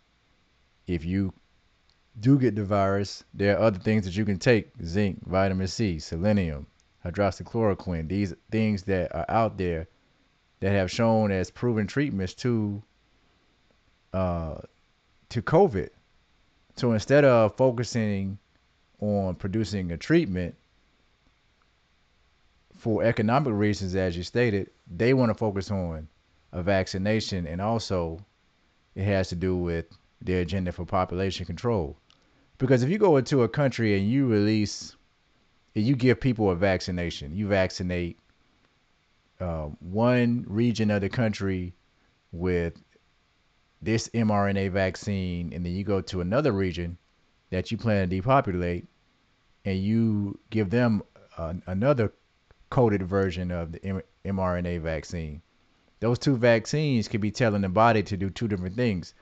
If you do get the virus, there are other things that you can take zinc, vitamin C, selenium, hydroxychloroquine, these things that are out there that have shown as proven treatments to uh, to COVID. So instead of focusing on producing a treatment, for economic reasons, as you stated, they want to focus on a vaccination, and also it has to do with their agenda for population control. Because if you go into a country and you release, and you give people a vaccination, you vaccinate uh, one region of the country with this mRNA vaccine, and then you go to another region that you plan to depopulate, and you give them uh, another coded version of the mRNA vaccine. Those two vaccines could be telling the body to do two different things.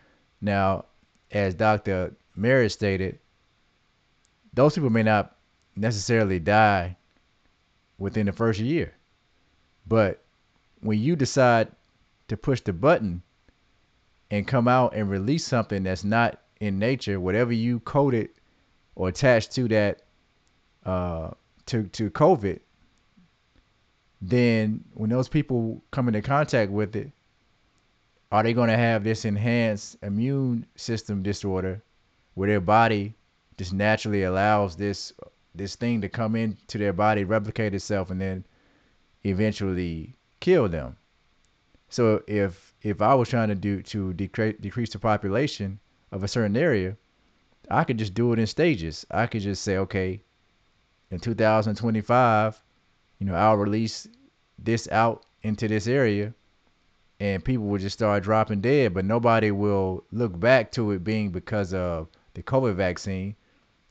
Now, as Dr. Merritt stated, those people may not necessarily die within the first year. But when you decide to push the button and come out and release something that's not in nature, whatever you coded or attached to that uh, to to COVID, then when those people come into contact with it, are they going to have this enhanced immune system disorder where their body just naturally allows this this thing to come into their body, replicate itself, and then eventually kill them? So if if I was trying to do to decrease decrease the population of a certain area, I could just do it in stages. I could just say, okay, in 2025, you know, I'll release this out into this area and people will just start dropping dead, but nobody will look back to it being because of the COVID vaccine.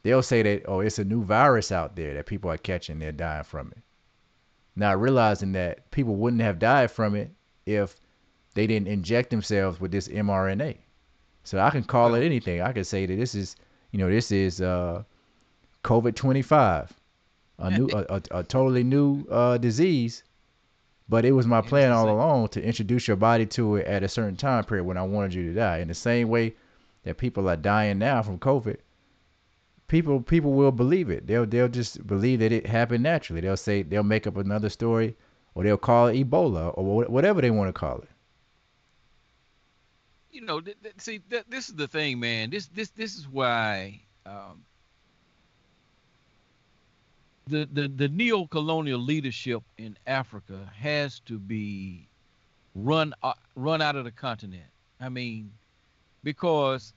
They'll say that, oh, it's a new virus out there that people are catching, they're dying from it. Not realizing that people wouldn't have died from it if they didn't inject themselves with this mRNA. So I can call it anything. I can say that this is, you know, this is uh, COVID 25 a new a, a, a totally new uh, disease but it was my plan all along to introduce your body to it at a certain time period when I wanted you to die. In the same way that people are dying now from COVID, people people will believe it. They'll they'll just believe that it happened naturally. They'll say they'll make up another story, or they'll call it Ebola or whatever they want to call it. You know, th- th- see, th- this is the thing, man. This this this is why um, the, the, the neo-colonial leadership in Africa has to be run uh, run out of the continent. I mean, because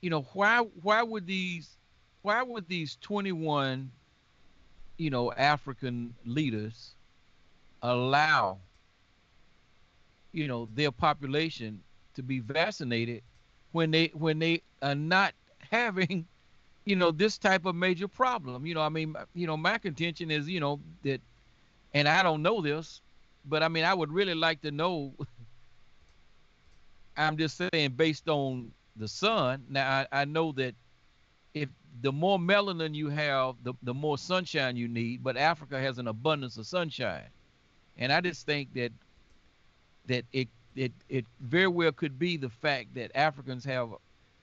you know why why would these why would these 21 you know African leaders allow you know their population to be vaccinated when they when they are not having you know this type of major problem. You know i mean you know my contention is you know that and i don't know this but i mean i would really like to know i'm just saying based on the sun. Now i, I know that if the more melanin you have the, the more sunshine you need but africa has an abundance of sunshine. And i just think that that it it it very well could be the fact that Africans have,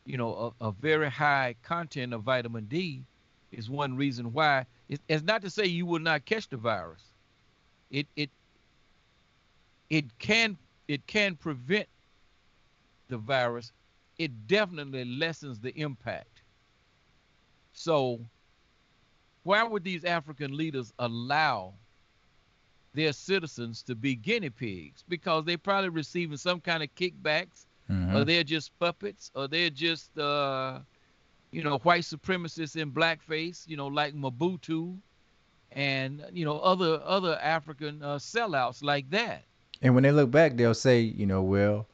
you know, a, a very high content of vitamin D, is one reason why. It, it's not to say you will not catch the virus. It it it can it can prevent the virus. It definitely lessens the impact. So, why would these African leaders allow their citizens to be guinea pigs because they're probably receiving some kind of kickbacks, mm-hmm. or they're just puppets, or they're just, uh, you know, white supremacists in blackface, you know, like Mobutu, and you know other other African uh, sellouts like that. And when they look back, they'll say, you know, well,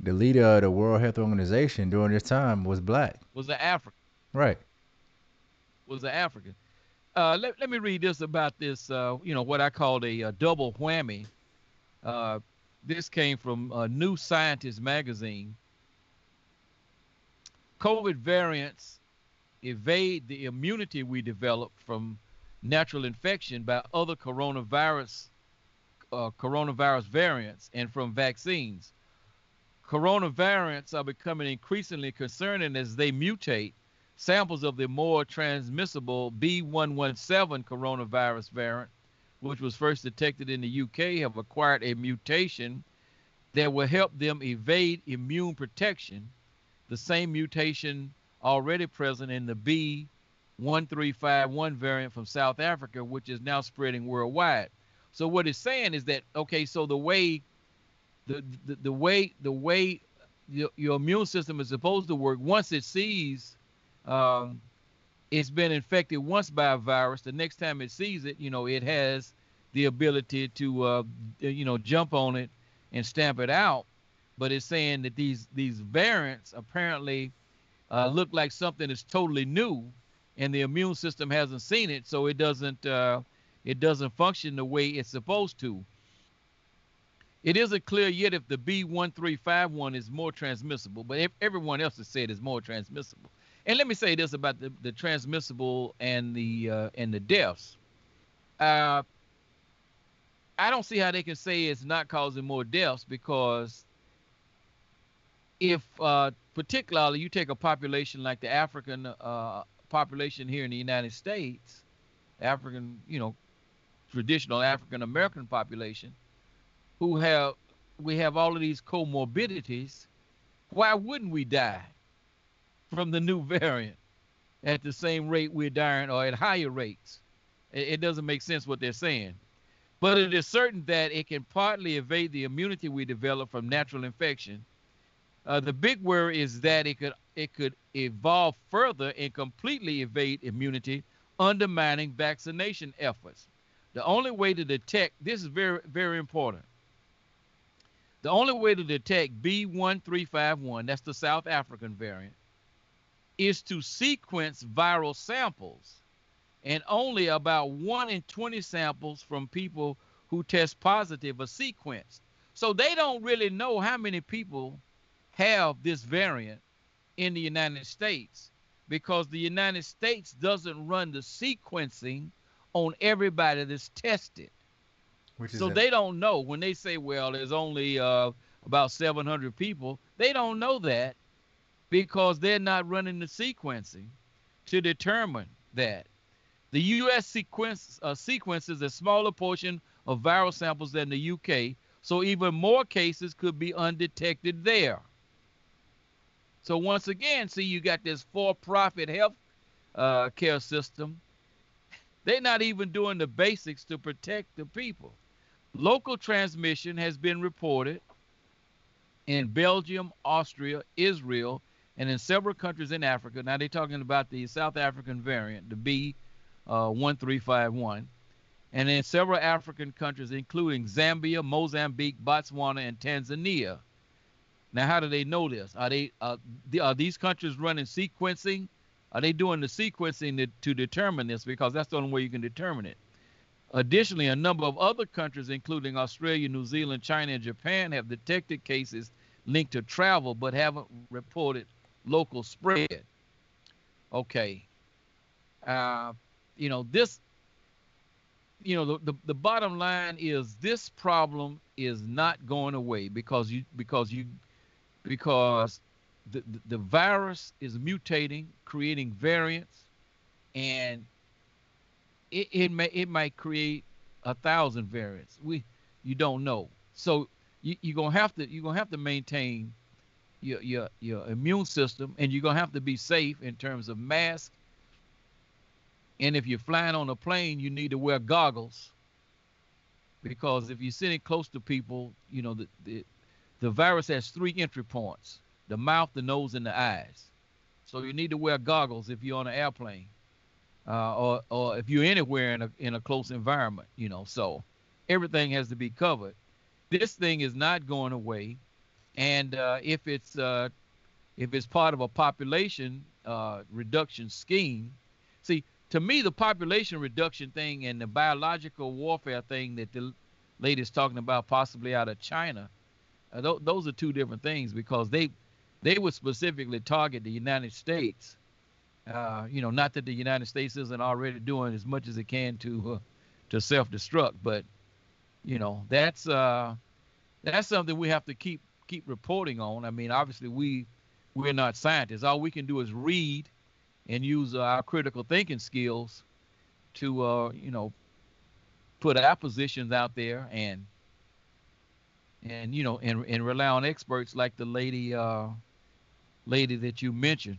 the leader of the World Health Organization during this time was black. Was an African. Right. Was an African. Uh, let, let me read this about this, uh, you know, what I call a, a double whammy. Uh, this came from uh, New Scientist magazine. COVID variants evade the immunity we develop from natural infection by other coronavirus uh, coronavirus variants and from vaccines. Coronavirus are becoming increasingly concerning as they mutate samples of the more transmissible B117 coronavirus variant, which was first detected in the UK, have acquired a mutation that will help them evade immune protection, the same mutation already present in the B1351 variant from South Africa, which is now spreading worldwide. So what it's saying is that okay, so the way the the, the way the way your, your immune system is supposed to work once it sees um, it's been infected once by a virus. The next time it sees it, you know, it has the ability to, uh, you know, jump on it and stamp it out. But it's saying that these these variants apparently uh, look like something that's totally new, and the immune system hasn't seen it, so it doesn't uh, it doesn't function the way it's supposed to. It isn't clear yet if the B1351 is more transmissible, but everyone else has said it's more transmissible. And let me say this about the, the transmissible and the uh, and the deaths. Uh, I don't see how they can say it's not causing more deaths because if uh, particularly you take a population like the African uh, population here in the United States, African, you know, traditional African American population, who have we have all of these comorbidities, why wouldn't we die? From the new variant at the same rate we're dying or at higher rates. It, it doesn't make sense what they're saying. But it is certain that it can partly evade the immunity we develop from natural infection. Uh, the big worry is that it could it could evolve further and completely evade immunity, undermining vaccination efforts. The only way to detect this is very very important. The only way to detect B1351, that's the South African variant, is to sequence viral samples and only about 1 in 20 samples from people who test positive are sequenced. So they don't really know how many people have this variant in the United States because the United States doesn't run the sequencing on everybody that's tested. so they don't know when they say, well, there's only uh, about 700 people. They don't know that because they're not running the sequencing to determine that. The U.S. Sequence, uh, sequences a smaller portion of viral samples than the UK, so even more cases could be undetected there. So once again, see, you got this for-profit health uh, care system They're not even doing the basics to protect the people. Local transmission has been reported in Belgium, Austria, Israel, and in several countries in Africa. Now they're talking about the South African variant, the B uh, 1351, and in several African countries, including Zambia, Mozambique, Botswana, and Tanzania. Now, how do they know this? Are they uh, are these countries running sequencing? Are they doing the sequencing to, to determine this? Because that's the only way you can determine it. Additionally, a number of other countries, including Australia, New Zealand, China, and Japan, have detected cases linked to travel but haven't reported local spread. Okay. Uh, you know, this, you know, the, the, the bottom line is this problem is not going away because you, because you, because the, the, the virus is mutating, creating variants, and it, it may it might create a thousand variants. We you don't know. So you, you're gonna have to you're gonna have to maintain your your your immune system, and you're gonna have to be safe in terms of mask. And if you're flying on a plane, you need to wear goggles because if you're sitting close to people, you know the the, the virus has three entry points: the mouth, the nose, and the eyes. So you need to wear goggles if you're on an airplane, uh, or or if you're anywhere in a in a close environment. You know, so everything has to be covered. This thing is not going away and uh, if it's uh, if it's part of a population uh, reduction scheme, see, to me, the population reduction thing and the biological warfare thing that the lady's talking about, possibly out of China, uh, th- those are two different things because they they would specifically target the United States. Uh, you know, not that the United States isn't already doing as much as it can to uh, to self-destruct, but you know, that's uh, that's something we have to keep keep reporting on. I mean, obviously we we're not scientists. All we can do is read and use uh, our critical thinking skills to uh, you know put our positions out there and and you know and, and rely on experts like the lady uh, lady that you mentioned.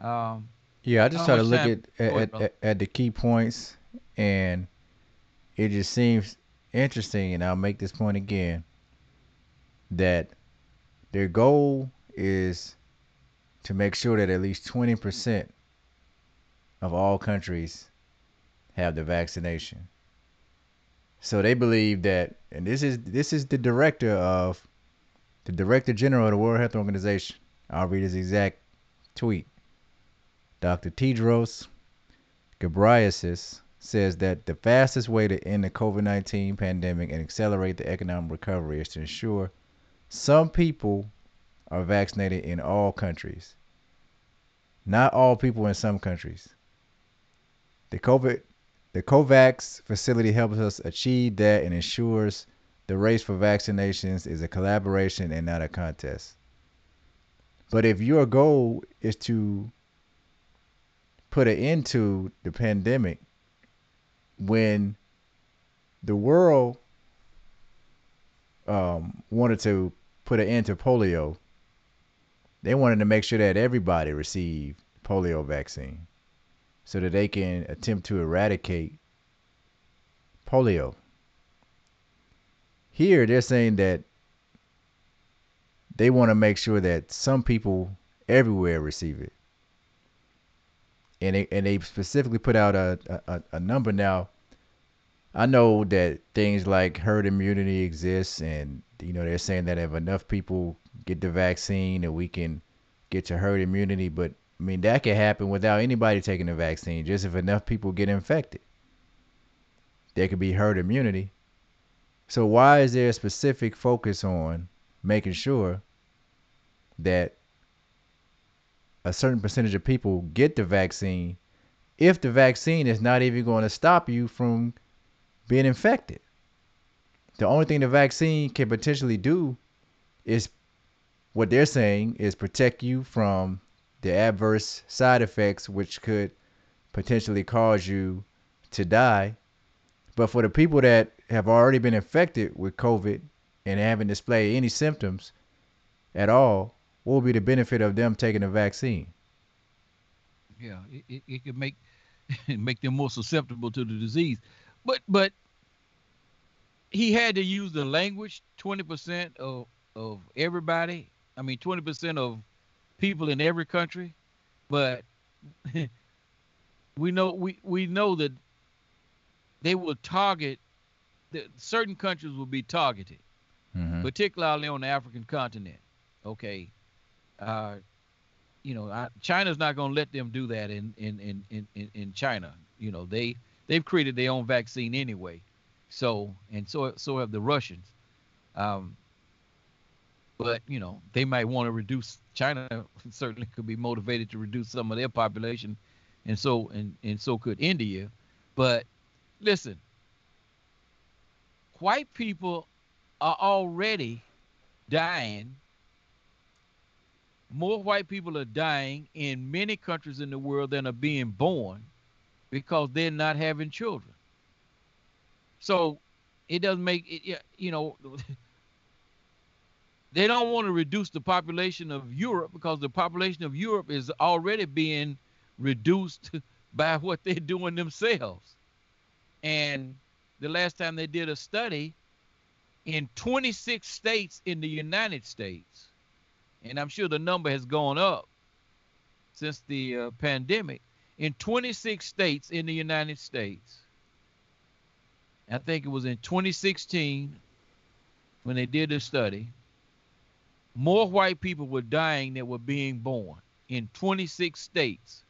Um, yeah, I just try to look at at, at at the key points, and it just seems interesting. And I'll make this point again that their goal is to make sure that at least 20% of all countries have the vaccination. So they believe that, and this is this is the director of the director general of the World Health Organization. I'll read his exact tweet. Dr. Tedros Ghebreyesus says that the fastest way to end the COVID-19 pandemic and accelerate the economic recovery is to ensure some people are vaccinated in all countries. Not all people in some countries. The COVID the COVAX facility helps us achieve that and ensures the race for vaccinations is a collaboration and not a contest. But if your goal is to put an end to the pandemic when the world um, wanted to put an end to polio, they wanted to make sure that everybody received polio vaccine so that they can attempt to eradicate polio. Here, they're saying that they want to make sure that some people everywhere receive it. And they, and they specifically put out a, a, a number now. I know that things like herd immunity exists and you know, they're saying that if enough people get the vaccine, that we can get to herd immunity. But I mean, that can happen without anybody taking the vaccine. Just if enough people get infected, there could be herd immunity. So why is there a specific focus on making sure that a certain percentage of people get the vaccine if the vaccine is not even going to stop you from being infected? The only thing the vaccine can potentially do is what they're saying is protect you from the adverse side effects, which could potentially cause you to die. But for the people that have already been infected with COVID and haven't displayed any symptoms at all, what will be the benefit of them taking the vaccine? Yeah, it, it, it could make make them more susceptible to the disease. But but he had to use the language 20% of of everybody. I mean 20% of people in every country, but we know we we know that they will target the, certain countries will be targeted, Mhm. particularly on the African continent. Okay, uh, you know, I, China's not going to let them do that in, in in in in China. You know, they they've created their own vaccine anyway. So and so so have the Russians. Um, but you know, they might want to reduce. China certainly could be motivated to reduce some of their population, and so and and so could India. But listen, white people are already dying. More white people are dying in many countries in the world than are being born because they're not having children. So it doesn't make it, you know, they don't want to reduce the population of Europe because the population of Europe is already being reduced by what they're doing themselves. And the last time they did a study in 26 states in the United States, and I'm sure the number has gone up since the uh, pandemic, in 26 states in the United States, I think it was in 2016 when they did the study, more white people were dying than were being born in 26 states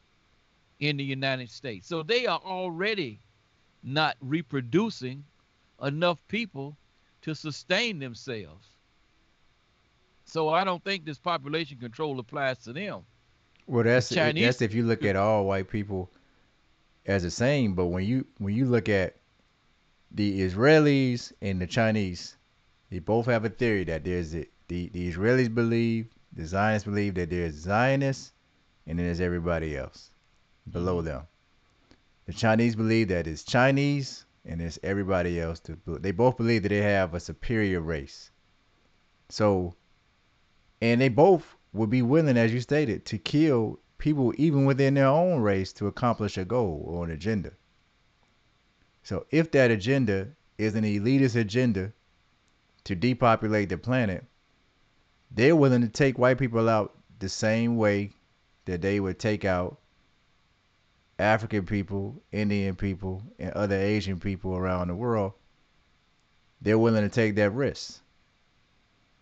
in the United States. So they are already not reproducing enough people to sustain themselves. So I don't think this population control applies to them. Well, that's Chinese- that's if you look at all white people as the same. But when you when you look at the Israelis and the Chinese, they both have a theory that there's a, the the Israelis believe, the Zionists believe that there's Zionists, and then there's everybody else below Mm-hmm. them. The Chinese believe that it's Chinese, and there's everybody else. To, they both believe that they have a superior race. So, and they both would be willing, as you stated, to kill people even within their own race to accomplish a goal or an agenda. So, if that agenda is an elitist agenda to depopulate the planet, they're willing to take white people out the same way that they would take out African people, Indian people, and other Asian people around the world. They're willing to take that risk.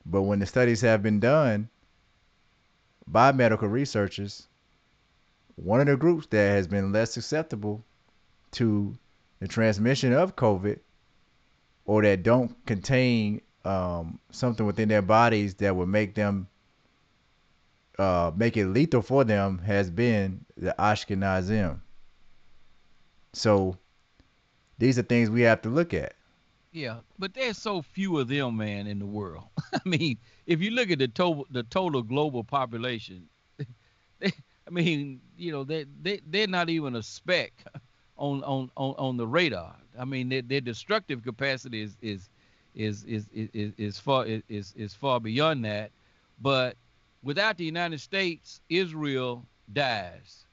But when the studies have been done by medical researchers, one of the groups that has been less susceptible to the transmission of COVID or that don't contain um, something within their bodies that would make them uh, make it lethal for them has been the Ashkenazim. So these are things we have to look at. Yeah, but there's so few of them, man, in the world. I mean, if you look at the total the total global population, they, I mean, you know, they they they're not even a speck on on on, on the radar. I mean, their, their destructive capacity is is is is is, is, is far is is far beyond that. But without the United States, Israel dies.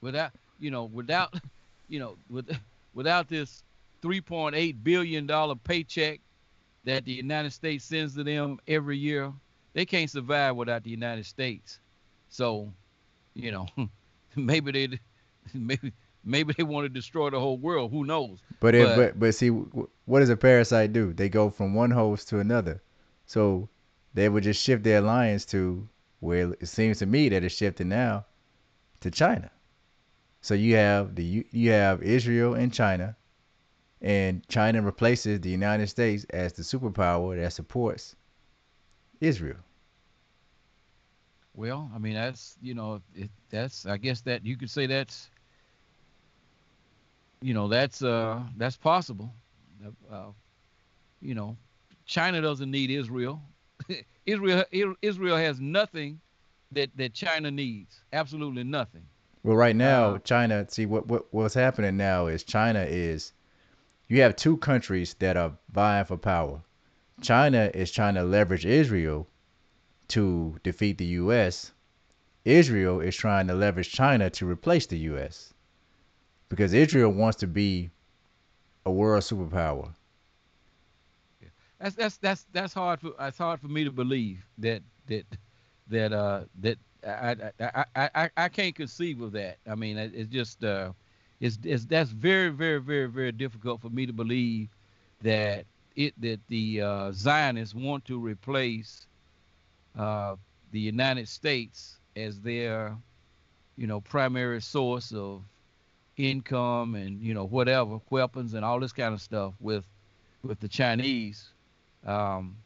Without you know, without you know, with without this 3.8 billion dollar paycheck that the United States sends to them every year, they can't survive without the United States. So, you know, maybe they maybe maybe they want to destroy the whole world. Who knows? But if, But- but but see, what does a parasite do? They go from one host to another. So they would just shift their alliance to where it seems to me that it's shifting now to China. So you have the you- you have Israel and China, and China replaces the United States as the superpower that supports Israel. Well, I mean that's you know it, that's I guess that you could say that's you know that's uh that's possible. Uh, you know, China doesn't need Israel. Israel Israel has nothing that that China needs. Absolutely nothing. Well, right now, Uh, China. See what what what's happening now is China is. You have two countries that are vying for power. China is trying to leverage Israel to defeat the U.S., Israel is trying to leverage China to replace the U.S. because Israel wants to be a world superpower. That's that's that's that's hard for that's hard for me to believe that that that uh that I I I I, I can't conceive of that. I mean, it's just uh, it's, it's that's very very very very difficult for me to believe that it that the uh, Zionists want to replace uh, the United States as their you know primary source of income and you know whatever weapons and all this kind of stuff with with the Chinese um,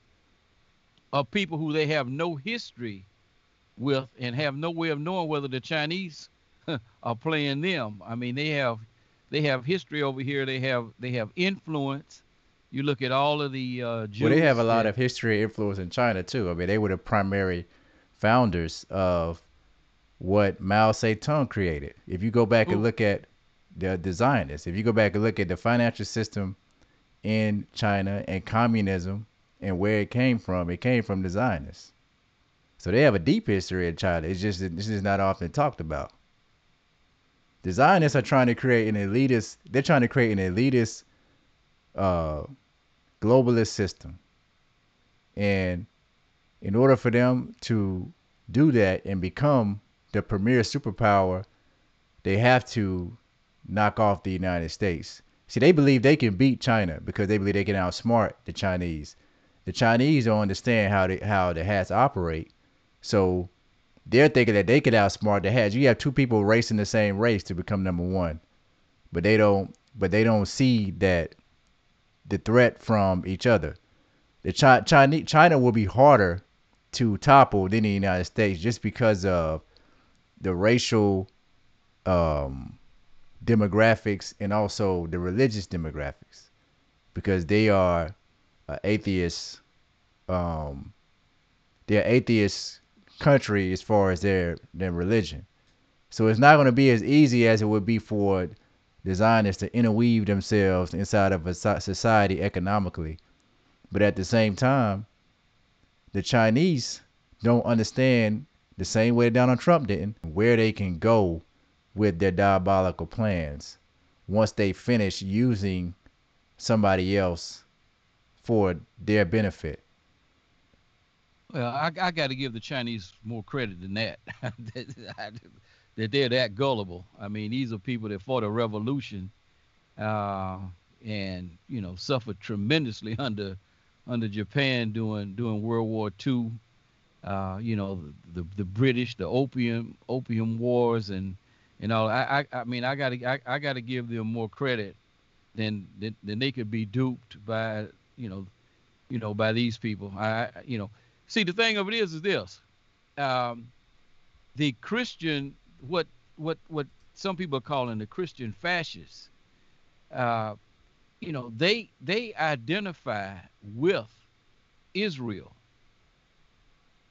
of people who they have no history with and have no way of knowing whether the Chinese are playing them. I mean, they have they have history over here. They have they have influence. You look at all of the uh, Jews well, they have a lot of history influence in China too. I mean, they were the primary founders of what Mao Zedong created. If you go back Ooh. and look at the, the Zionists, if you go back and look at the financial system in China and communism and where it came from, it came from the Zionists. So they have a deep history in China. It's just this is not often talked about. The Zionists are trying to create an elitist. They're trying to create an elitist, uh, globalist system, and in order for them to do that and become the premier superpower, they have to knock off the United States. See, they believe they can beat China because they believe they can outsmart the Chinese. The Chinese don't understand how how the hats operate, so they're thinking that they could outsmart the hats. You have two people racing the same race to become number one, but they don't. But they don't see that the threat from each other. The China China will be harder to topple than the United States just because of the racial um, demographics and also the religious demographics, because they are uh, atheists. Um, they're atheist country as far as their their religion. So it's not going to be as easy as it would be for Zionists to interweave themselves inside of a society economically. But at the same time, the Chinese don't understand the same way Donald Trump didn't where they can go with their diabolical plans once they finish using somebody else for their benefit. Well, I, I got to give the Chinese more credit than that. that they're that gullible. I mean, these are people that fought a revolution, uh, and you know suffered tremendously under under Japan during during World War II. Uh, you know, the, the, the British, the opium opium wars, and and all. I I, I mean, I gotta I, I gotta give them more credit than, than than they could be duped by you know, you know by these people. I you know See, the thing of it is, is this: um, the Christian, what what what some people are calling the Christian fascists, uh, you know, they they identify with Israel.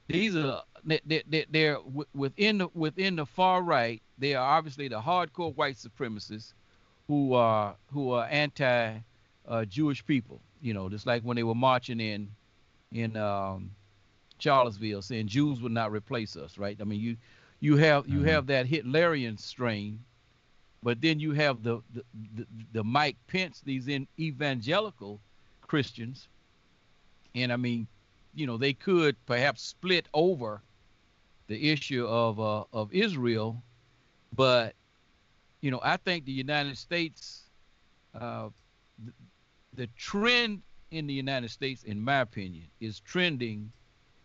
These are they, they, they're within the within the far right. They are obviously the hardcore white supremacists who are who are anti uh, Jewish people. You know, just like when they were marching in in um, Charlottesville saying Jews would not replace us, right? I mean, you you have you mm-hmm. have that Hitlerian strain, but then you have the the, the, the Mike Pence, these in evangelical Christians, and I mean, you know, they could perhaps split over the issue of uh, of Israel, but you know, I think the United States, uh, the, the trend in the United States, in my opinion, is trending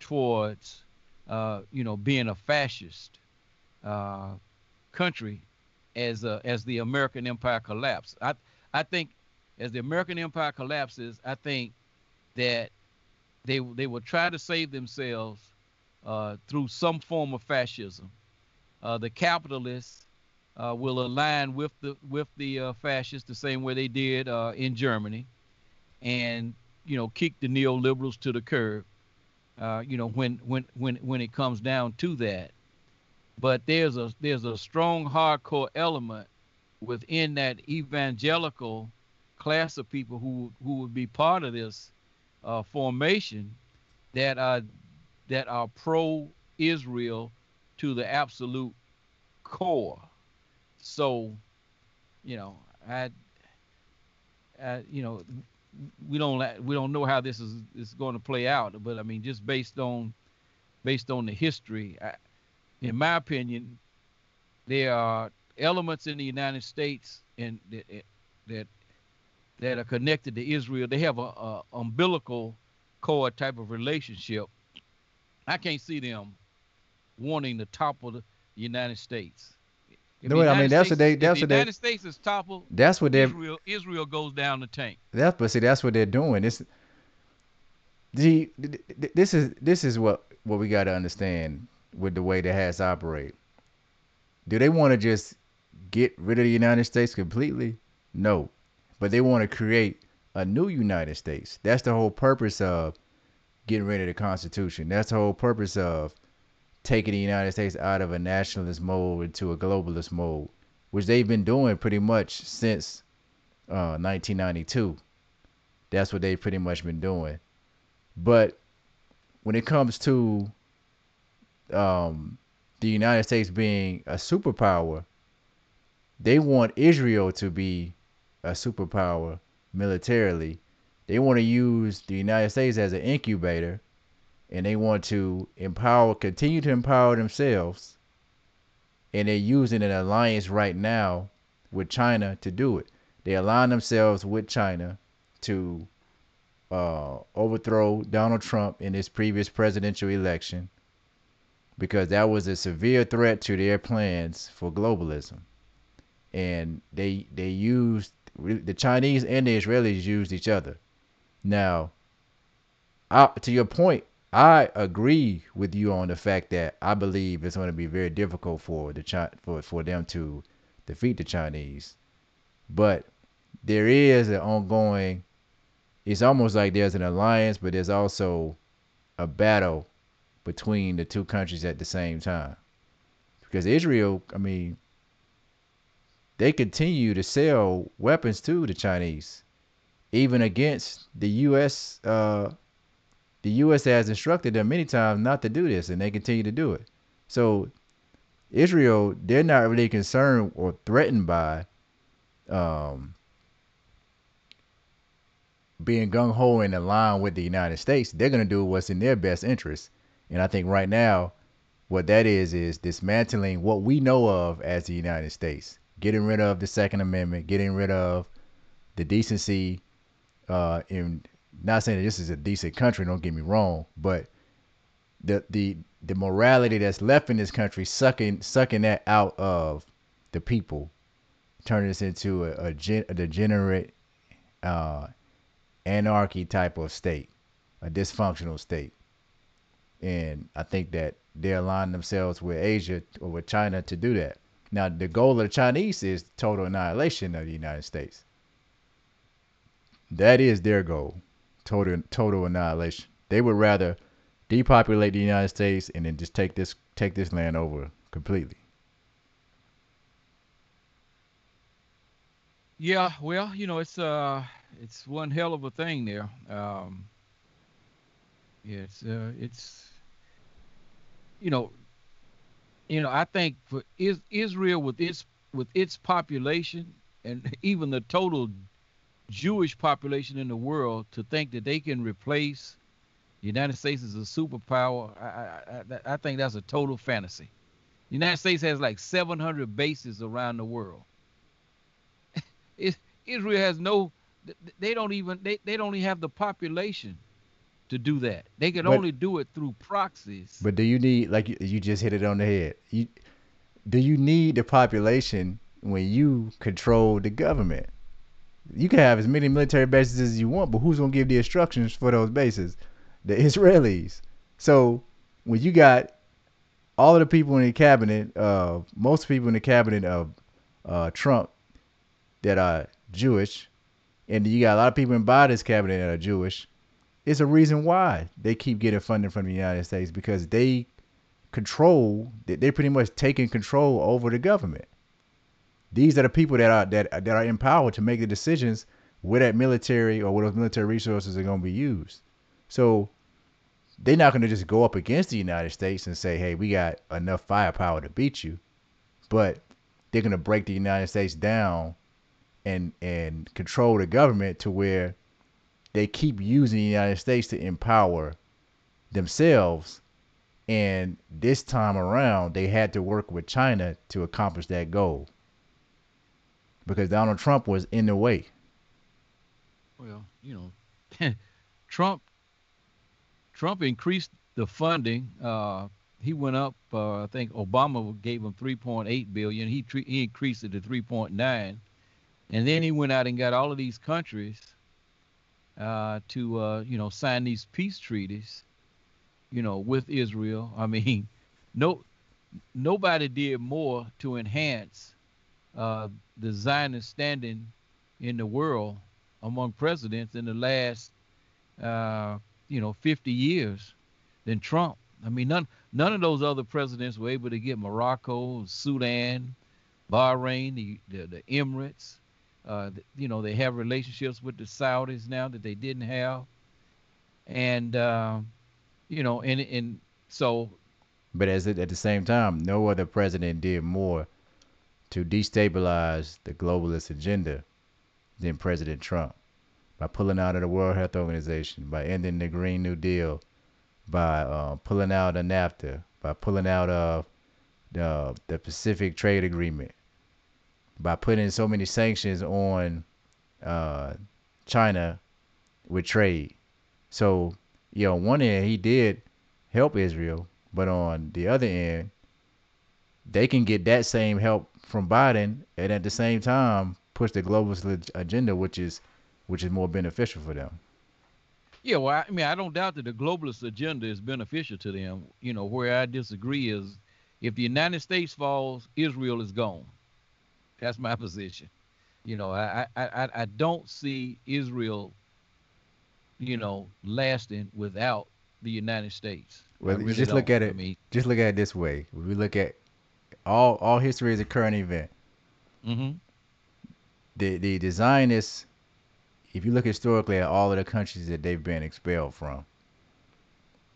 towards, uh, you know, being a fascist uh, country as uh, as the American empire collapsed. I I think as the American empire collapses, I think that they they will try to save themselves uh, through some form of fascism. Uh, the capitalists uh, will align with the with the fascists the same way they did in Germany, and you know kick the neoliberals to the curb. Uh, you know, when when when when it comes down to that. But there's a there's a strong hardcore element within that evangelical class of people who who would be part of this uh, formation that are that are pro Israel to the absolute core. So, you know, I, I you know, we don't we don't know how this is is going to play out, but I mean, just based on based on the history, I, in my opinion, there are elements in the United States and that that that are connected to Israel. They have a, a umbilical cord type of relationship. I can't see them wanting to topple the United States. If no, I mean that's States, what they. That's what the United States is toppled. That's what they. Israel, Israel goes down the tank. That's but see that's what they're doing. This, the, this is this is what what we got to understand with the way the has operate. Do they want to just get rid of the United States completely? No, but they want to create a new United States. That's the whole purpose of getting rid of the Constitution. That's the whole purpose of taking the United States out of a nationalist mode into a globalist mode, which they've been doing pretty much since uh, 1992. That's what they've pretty much been doing. But when it comes to um, the United States being a superpower, they want Israel to be a superpower militarily. They want to use the United States as an incubator and they want to empower, continue to empower themselves, and they're using an alliance right now with China to do it. They align themselves with China to uh, overthrow Donald Trump in his previous presidential election because that was a severe threat to their plans for globalism. And they they used the Chinese and the Israelis used each other. Now, I, to your point, I agree with you on the fact that I believe it's going to be very difficult for the for for them to defeat the Chinese, but there is an ongoing. It's almost like there's an alliance, but there's also a battle between the two countries at the same time. Because Israel, I mean, they continue to sell weapons to the Chinese, even against the U.S. Uh, the U.S. has instructed them many times not to do this, and they continue to do it. So Israel, they're not really concerned or threatened by um, being gung ho and aligned with the United States. They're going to do what's in their best interest. And I think right now, what that is is dismantling what we know of as the United States, getting rid of the Second Amendment, getting rid of the decency uh, in not saying that this is a decent country, don't get me wrong, but the the the morality that's left in this country sucking sucking that out of the people, turning this into a, a, gen, a degenerate uh, anarchy type of state, a dysfunctional state. And I think that they align themselves with Asia or with China to do that. Now, the goal of the Chinese is total annihilation of the United States. That is their goal total total annihilation. They would rather depopulate the United States and then just take this take this land over completely. Yeah, well, you know, it's uh it's one hell of a thing there. Um yeah, it's uh it's you know you know, I think for is Israel with its with its population and even the total Jewish population in the world to think that they can replace the United States as a superpower, I, I, I think that's a total fantasy. The United States has like 700 bases around the world. Israel has no, they don't even, they, they don't even have the population to do that. They can but, only do it through proxies. But do you need, like you, you just hit it on the head, you, do you need the population when you control the government? You can have as many military bases as you want, but who's gonna give the instructions for those bases? The Israelis. So when you got all of the people in the cabinet, uh, most people in the cabinet of uh, Trump that are Jewish, and you got a lot of people in Biden's cabinet that are Jewish, it's a reason why they keep getting funding from the United States because they control, they're pretty much taking control over the government. These are the people that are that that are empowered to make the decisions where that military or where those military resources are going to be used. So they're not going to just go up against the United States and say, "Hey, we got enough firepower to beat you," but they're going to break the United States down and and control the government to where they keep using the United States to empower themselves. And this time around, they had to work with China to accomplish that goal because Donald Trump was in the way. Well, you know, Trump Trump increased the funding. Uh, he went up. Uh, I think Obama gave him 3.8 billion. He tre- he increased it to 3.9, and then he went out and got all of these countries uh, to uh, you know sign these peace treaties, you know, with Israel. I mean, no nobody did more to enhance uh, the Zionist standing in the world among presidents in the last uh, you know 50 years than Trump. I mean, none none of those other presidents were able to get Morocco, Sudan, Bahrain, the the, the Emirates. Uh, you know, they have relationships with the Saudis now that they didn't have, and uh, you know, and and so. But as at the same time, no other president did more to destabilize the globalist agenda than President Trump by pulling out of the World Health Organization, by ending the Green New Deal, by uh, pulling out of NAFTA, by pulling out of the, the Pacific Trade Agreement, by putting so many sanctions on uh, China with trade. So, you know, on one end, he did help Israel, but on the other end, they can get that same help from Biden and at the same time push the globalist agenda, which is which is more beneficial for them. Yeah, well, I mean, I don't doubt that the globalist agenda is beneficial to them. You know, where I disagree is if the United States falls, Israel is gone. That's my position. You know, I I, I don't see Israel, you know, lasting without the United States. Well, really just look at it. I mean, just look at it this way. we look at all all history is a current event. Mm-hmm. The the, the Zionists if you look historically at all of the countries that they've been expelled from,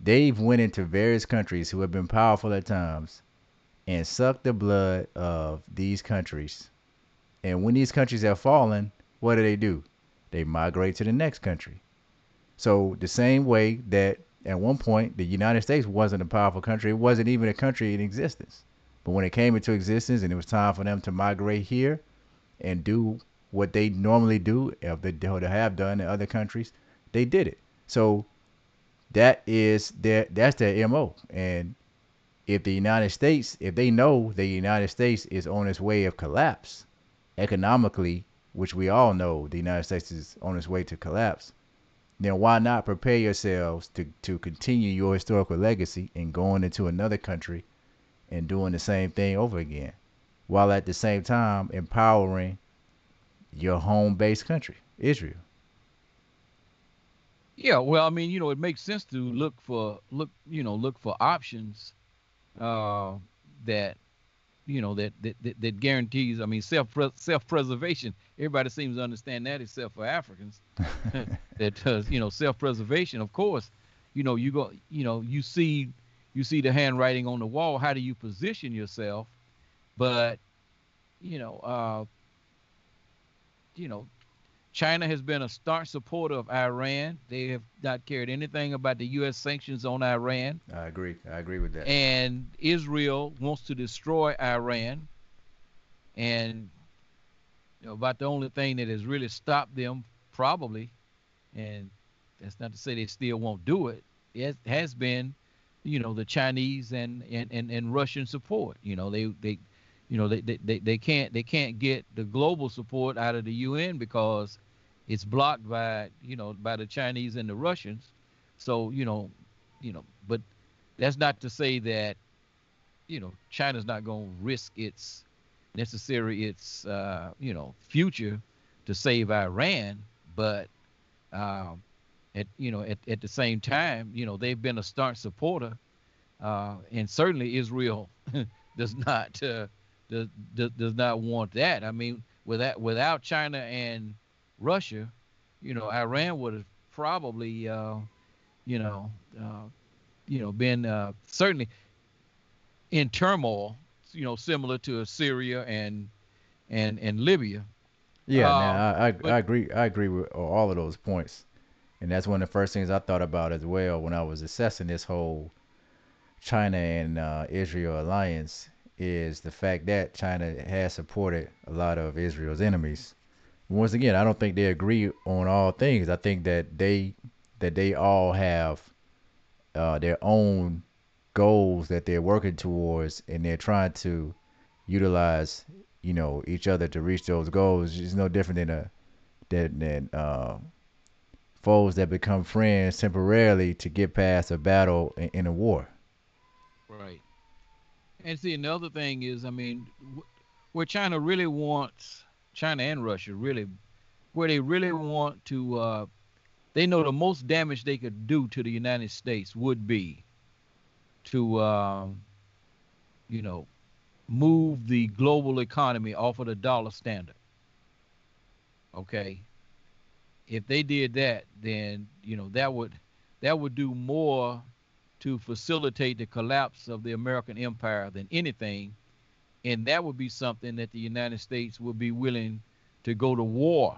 they've went into various countries who have been powerful at times and sucked the blood of these countries. And when these countries have fallen, what do they do? They migrate to the next country. So the same way that at one point the United States wasn't a powerful country, it wasn't even a country in existence. But when it came into existence and it was time for them to migrate here and do what they normally do, if they to have done in other countries, they did it. So that is their that's their mo. And if the United States, if they know the United States is on its way of collapse economically, which we all know the United States is on its way to collapse, then why not prepare yourselves to, to continue your historical legacy and going into another country and doing the same thing over again, while at the same time empowering your home based country, Israel. Yeah, well, I mean, you know, it makes sense to look for look, you know, look for options uh, that you know that, that that, that guarantees. I mean, self self preservation. Everybody seems to understand that, except for Africans. that does, you know, self preservation. Of course, you know, you go, you know, you see you see the handwriting on the wall. How do you position yourself? But you know, uh, you know, China has been a staunch supporter of Iran. They have not cared anything about the U.S. sanctions on Iran. I agree. I agree with that. And Israel wants to destroy Iran. And you know, about the only thing that has really stopped them, probably, and that's not to say they still won't do it, it has been, you know, the Chinese and, and, and, and Russian support. You know, they, they you know they, they, they can't they can't get the global support out of the UN because it's blocked by you know by the Chinese and the Russians. So you know, you know, but that's not to say that you know China's not going to risk its necessary its uh, you know future to save Iran, but um, at you know at, at the same time you know they've been a staunch supporter, uh, and certainly Israel does not. Uh, does, does, does not want that. I mean, without without China and Russia, you know, Iran would have probably, uh, you know, uh, you know, been uh, certainly in turmoil, you know, similar to Syria and and and Libya. Yeah, uh, I, I, but, I agree. I agree with all of those points, and that's one of the first things I thought about as well when I was assessing this whole China and uh, Israel alliance. Is the fact that China has supported a lot of Israel's enemies. Once again, I don't think they agree on all things. I think that they that they all have uh, their own goals that they're working towards, and they're trying to utilize, you know, each other to reach those goals. It's no different than a than, than uh, foes that become friends temporarily to get past a battle in, in a war. Right. And see, another thing is, I mean, where China really wants, China and Russia really, where they really want to, uh, they know the most damage they could do to the United States would be to, uh, you know, move the global economy off of the dollar standard. Okay. If they did that, then you know that would that would do more to facilitate the collapse of the American empire than anything, and that would be something that the United States would be willing to go to war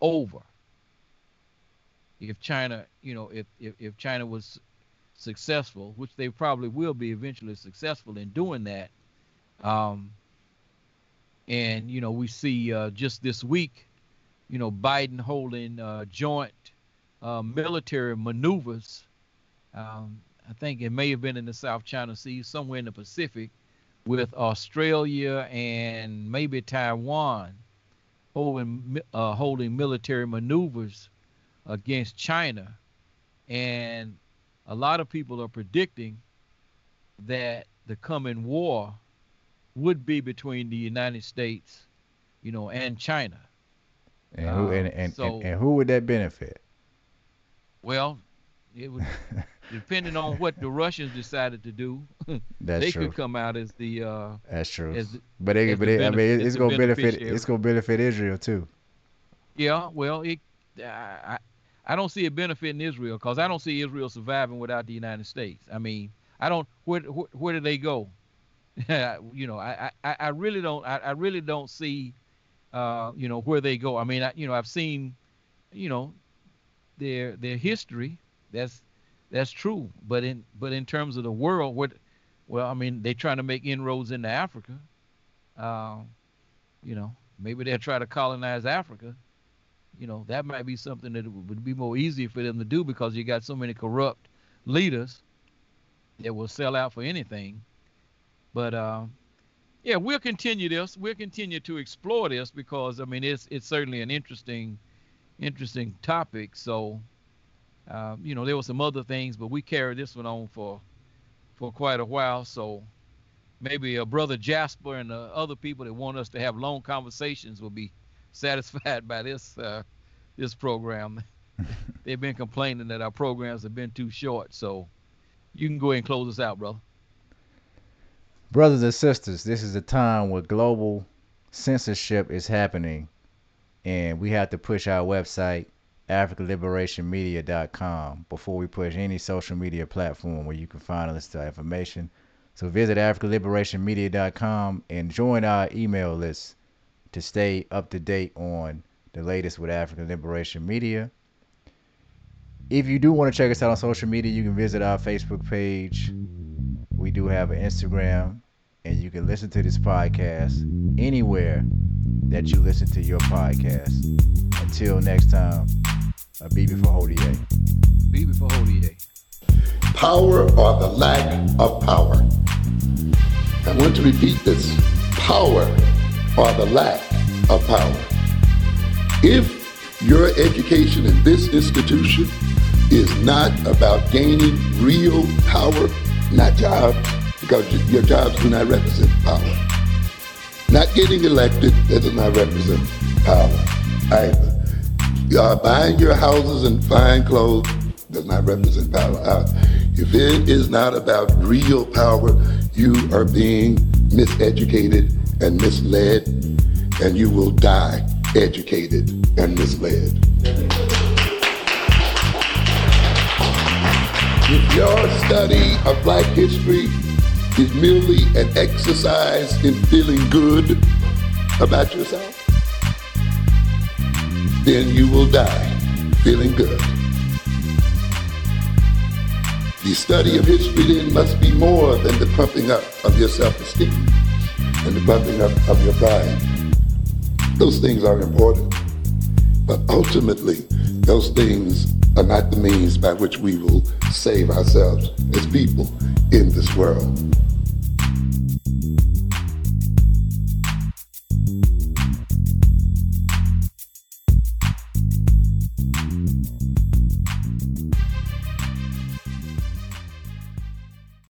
over. If China, you know, if if, if China was successful, which they probably will be eventually successful in doing that. Um, and you know, we see uh, just this week, you know, Biden holding uh, joint uh, military maneuvers. Um, I think it may have been in the South China Sea, somewhere in the Pacific, with Australia and maybe Taiwan holding uh, holding military maneuvers against China. And a lot of people are predicting that the coming war would be between the United States, you know, and China. And who and, and, so, and, and, who would that benefit? Well, it would depending on what the Russians decided to do. That's they true. could come out as the. Uh, That's true. As, but they, but it, I mean, it's gonna benefit. It's gonna benefit Israel too. Yeah, well, it. I, I don't see a benefit in Israel because I don't see Israel surviving without the United States. I mean, I don't. Where where, where do they go? you know, I, I, I really don't. I, I really don't see. Uh, you know where they go. I mean, I, you know, I've seen, you know, their their history. That's that's true. But in but in terms of the world, what? Well, I mean, they're trying to make inroads into Africa. Uh, you know, maybe they'll try to colonize Africa you know, that might be something that would be more easy for them to do because you got so many corrupt leaders that will sell out for anything. But uh, yeah, we'll continue this. We'll continue to explore this because I mean it's it's certainly an interesting interesting topic. So uh, you know there were some other things, but we carried this one on for for quite a while. So maybe a brother Jasper and uh, other people that want us to have long conversations will be satisfied by this uh, this program. They've been complaining that our programs have been too short. So you can go ahead and close us out, brother. Brothers and sisters, this is a time where global censorship is happening, and we have to push our website africanliberationmedia.com before we push any social media platform where you can find us to information. So visit africanliberationmedia.com and join our email list to stay up to date on the latest with African Liberation Media. If you do want to check us out on social media, you can visit our Facebook page. We do have an Instagram, and you can listen to this podcast anywhere that you listen to your podcast. Until next time, a B before Hodier. B before Hodier. Power or the lack of power. I want to repeat this. Power or the lack of power. If your education in this institution is not about gaining real power, not jobs, because your jobs do not represent power. Not getting elected, that does not represent power either. Buying your houses and fine clothes does not represent power. If it is not about real power, you are being miseducated and misled and you will die educated and misled. Your study of black history is merely an exercise in feeling good about yourself, then you will die feeling good. The study of history then must be more than the pumping up of your self-esteem and the pumping up of your pride. Those things are important, but ultimately, those things are not the means by which we will save ourselves as people in this world.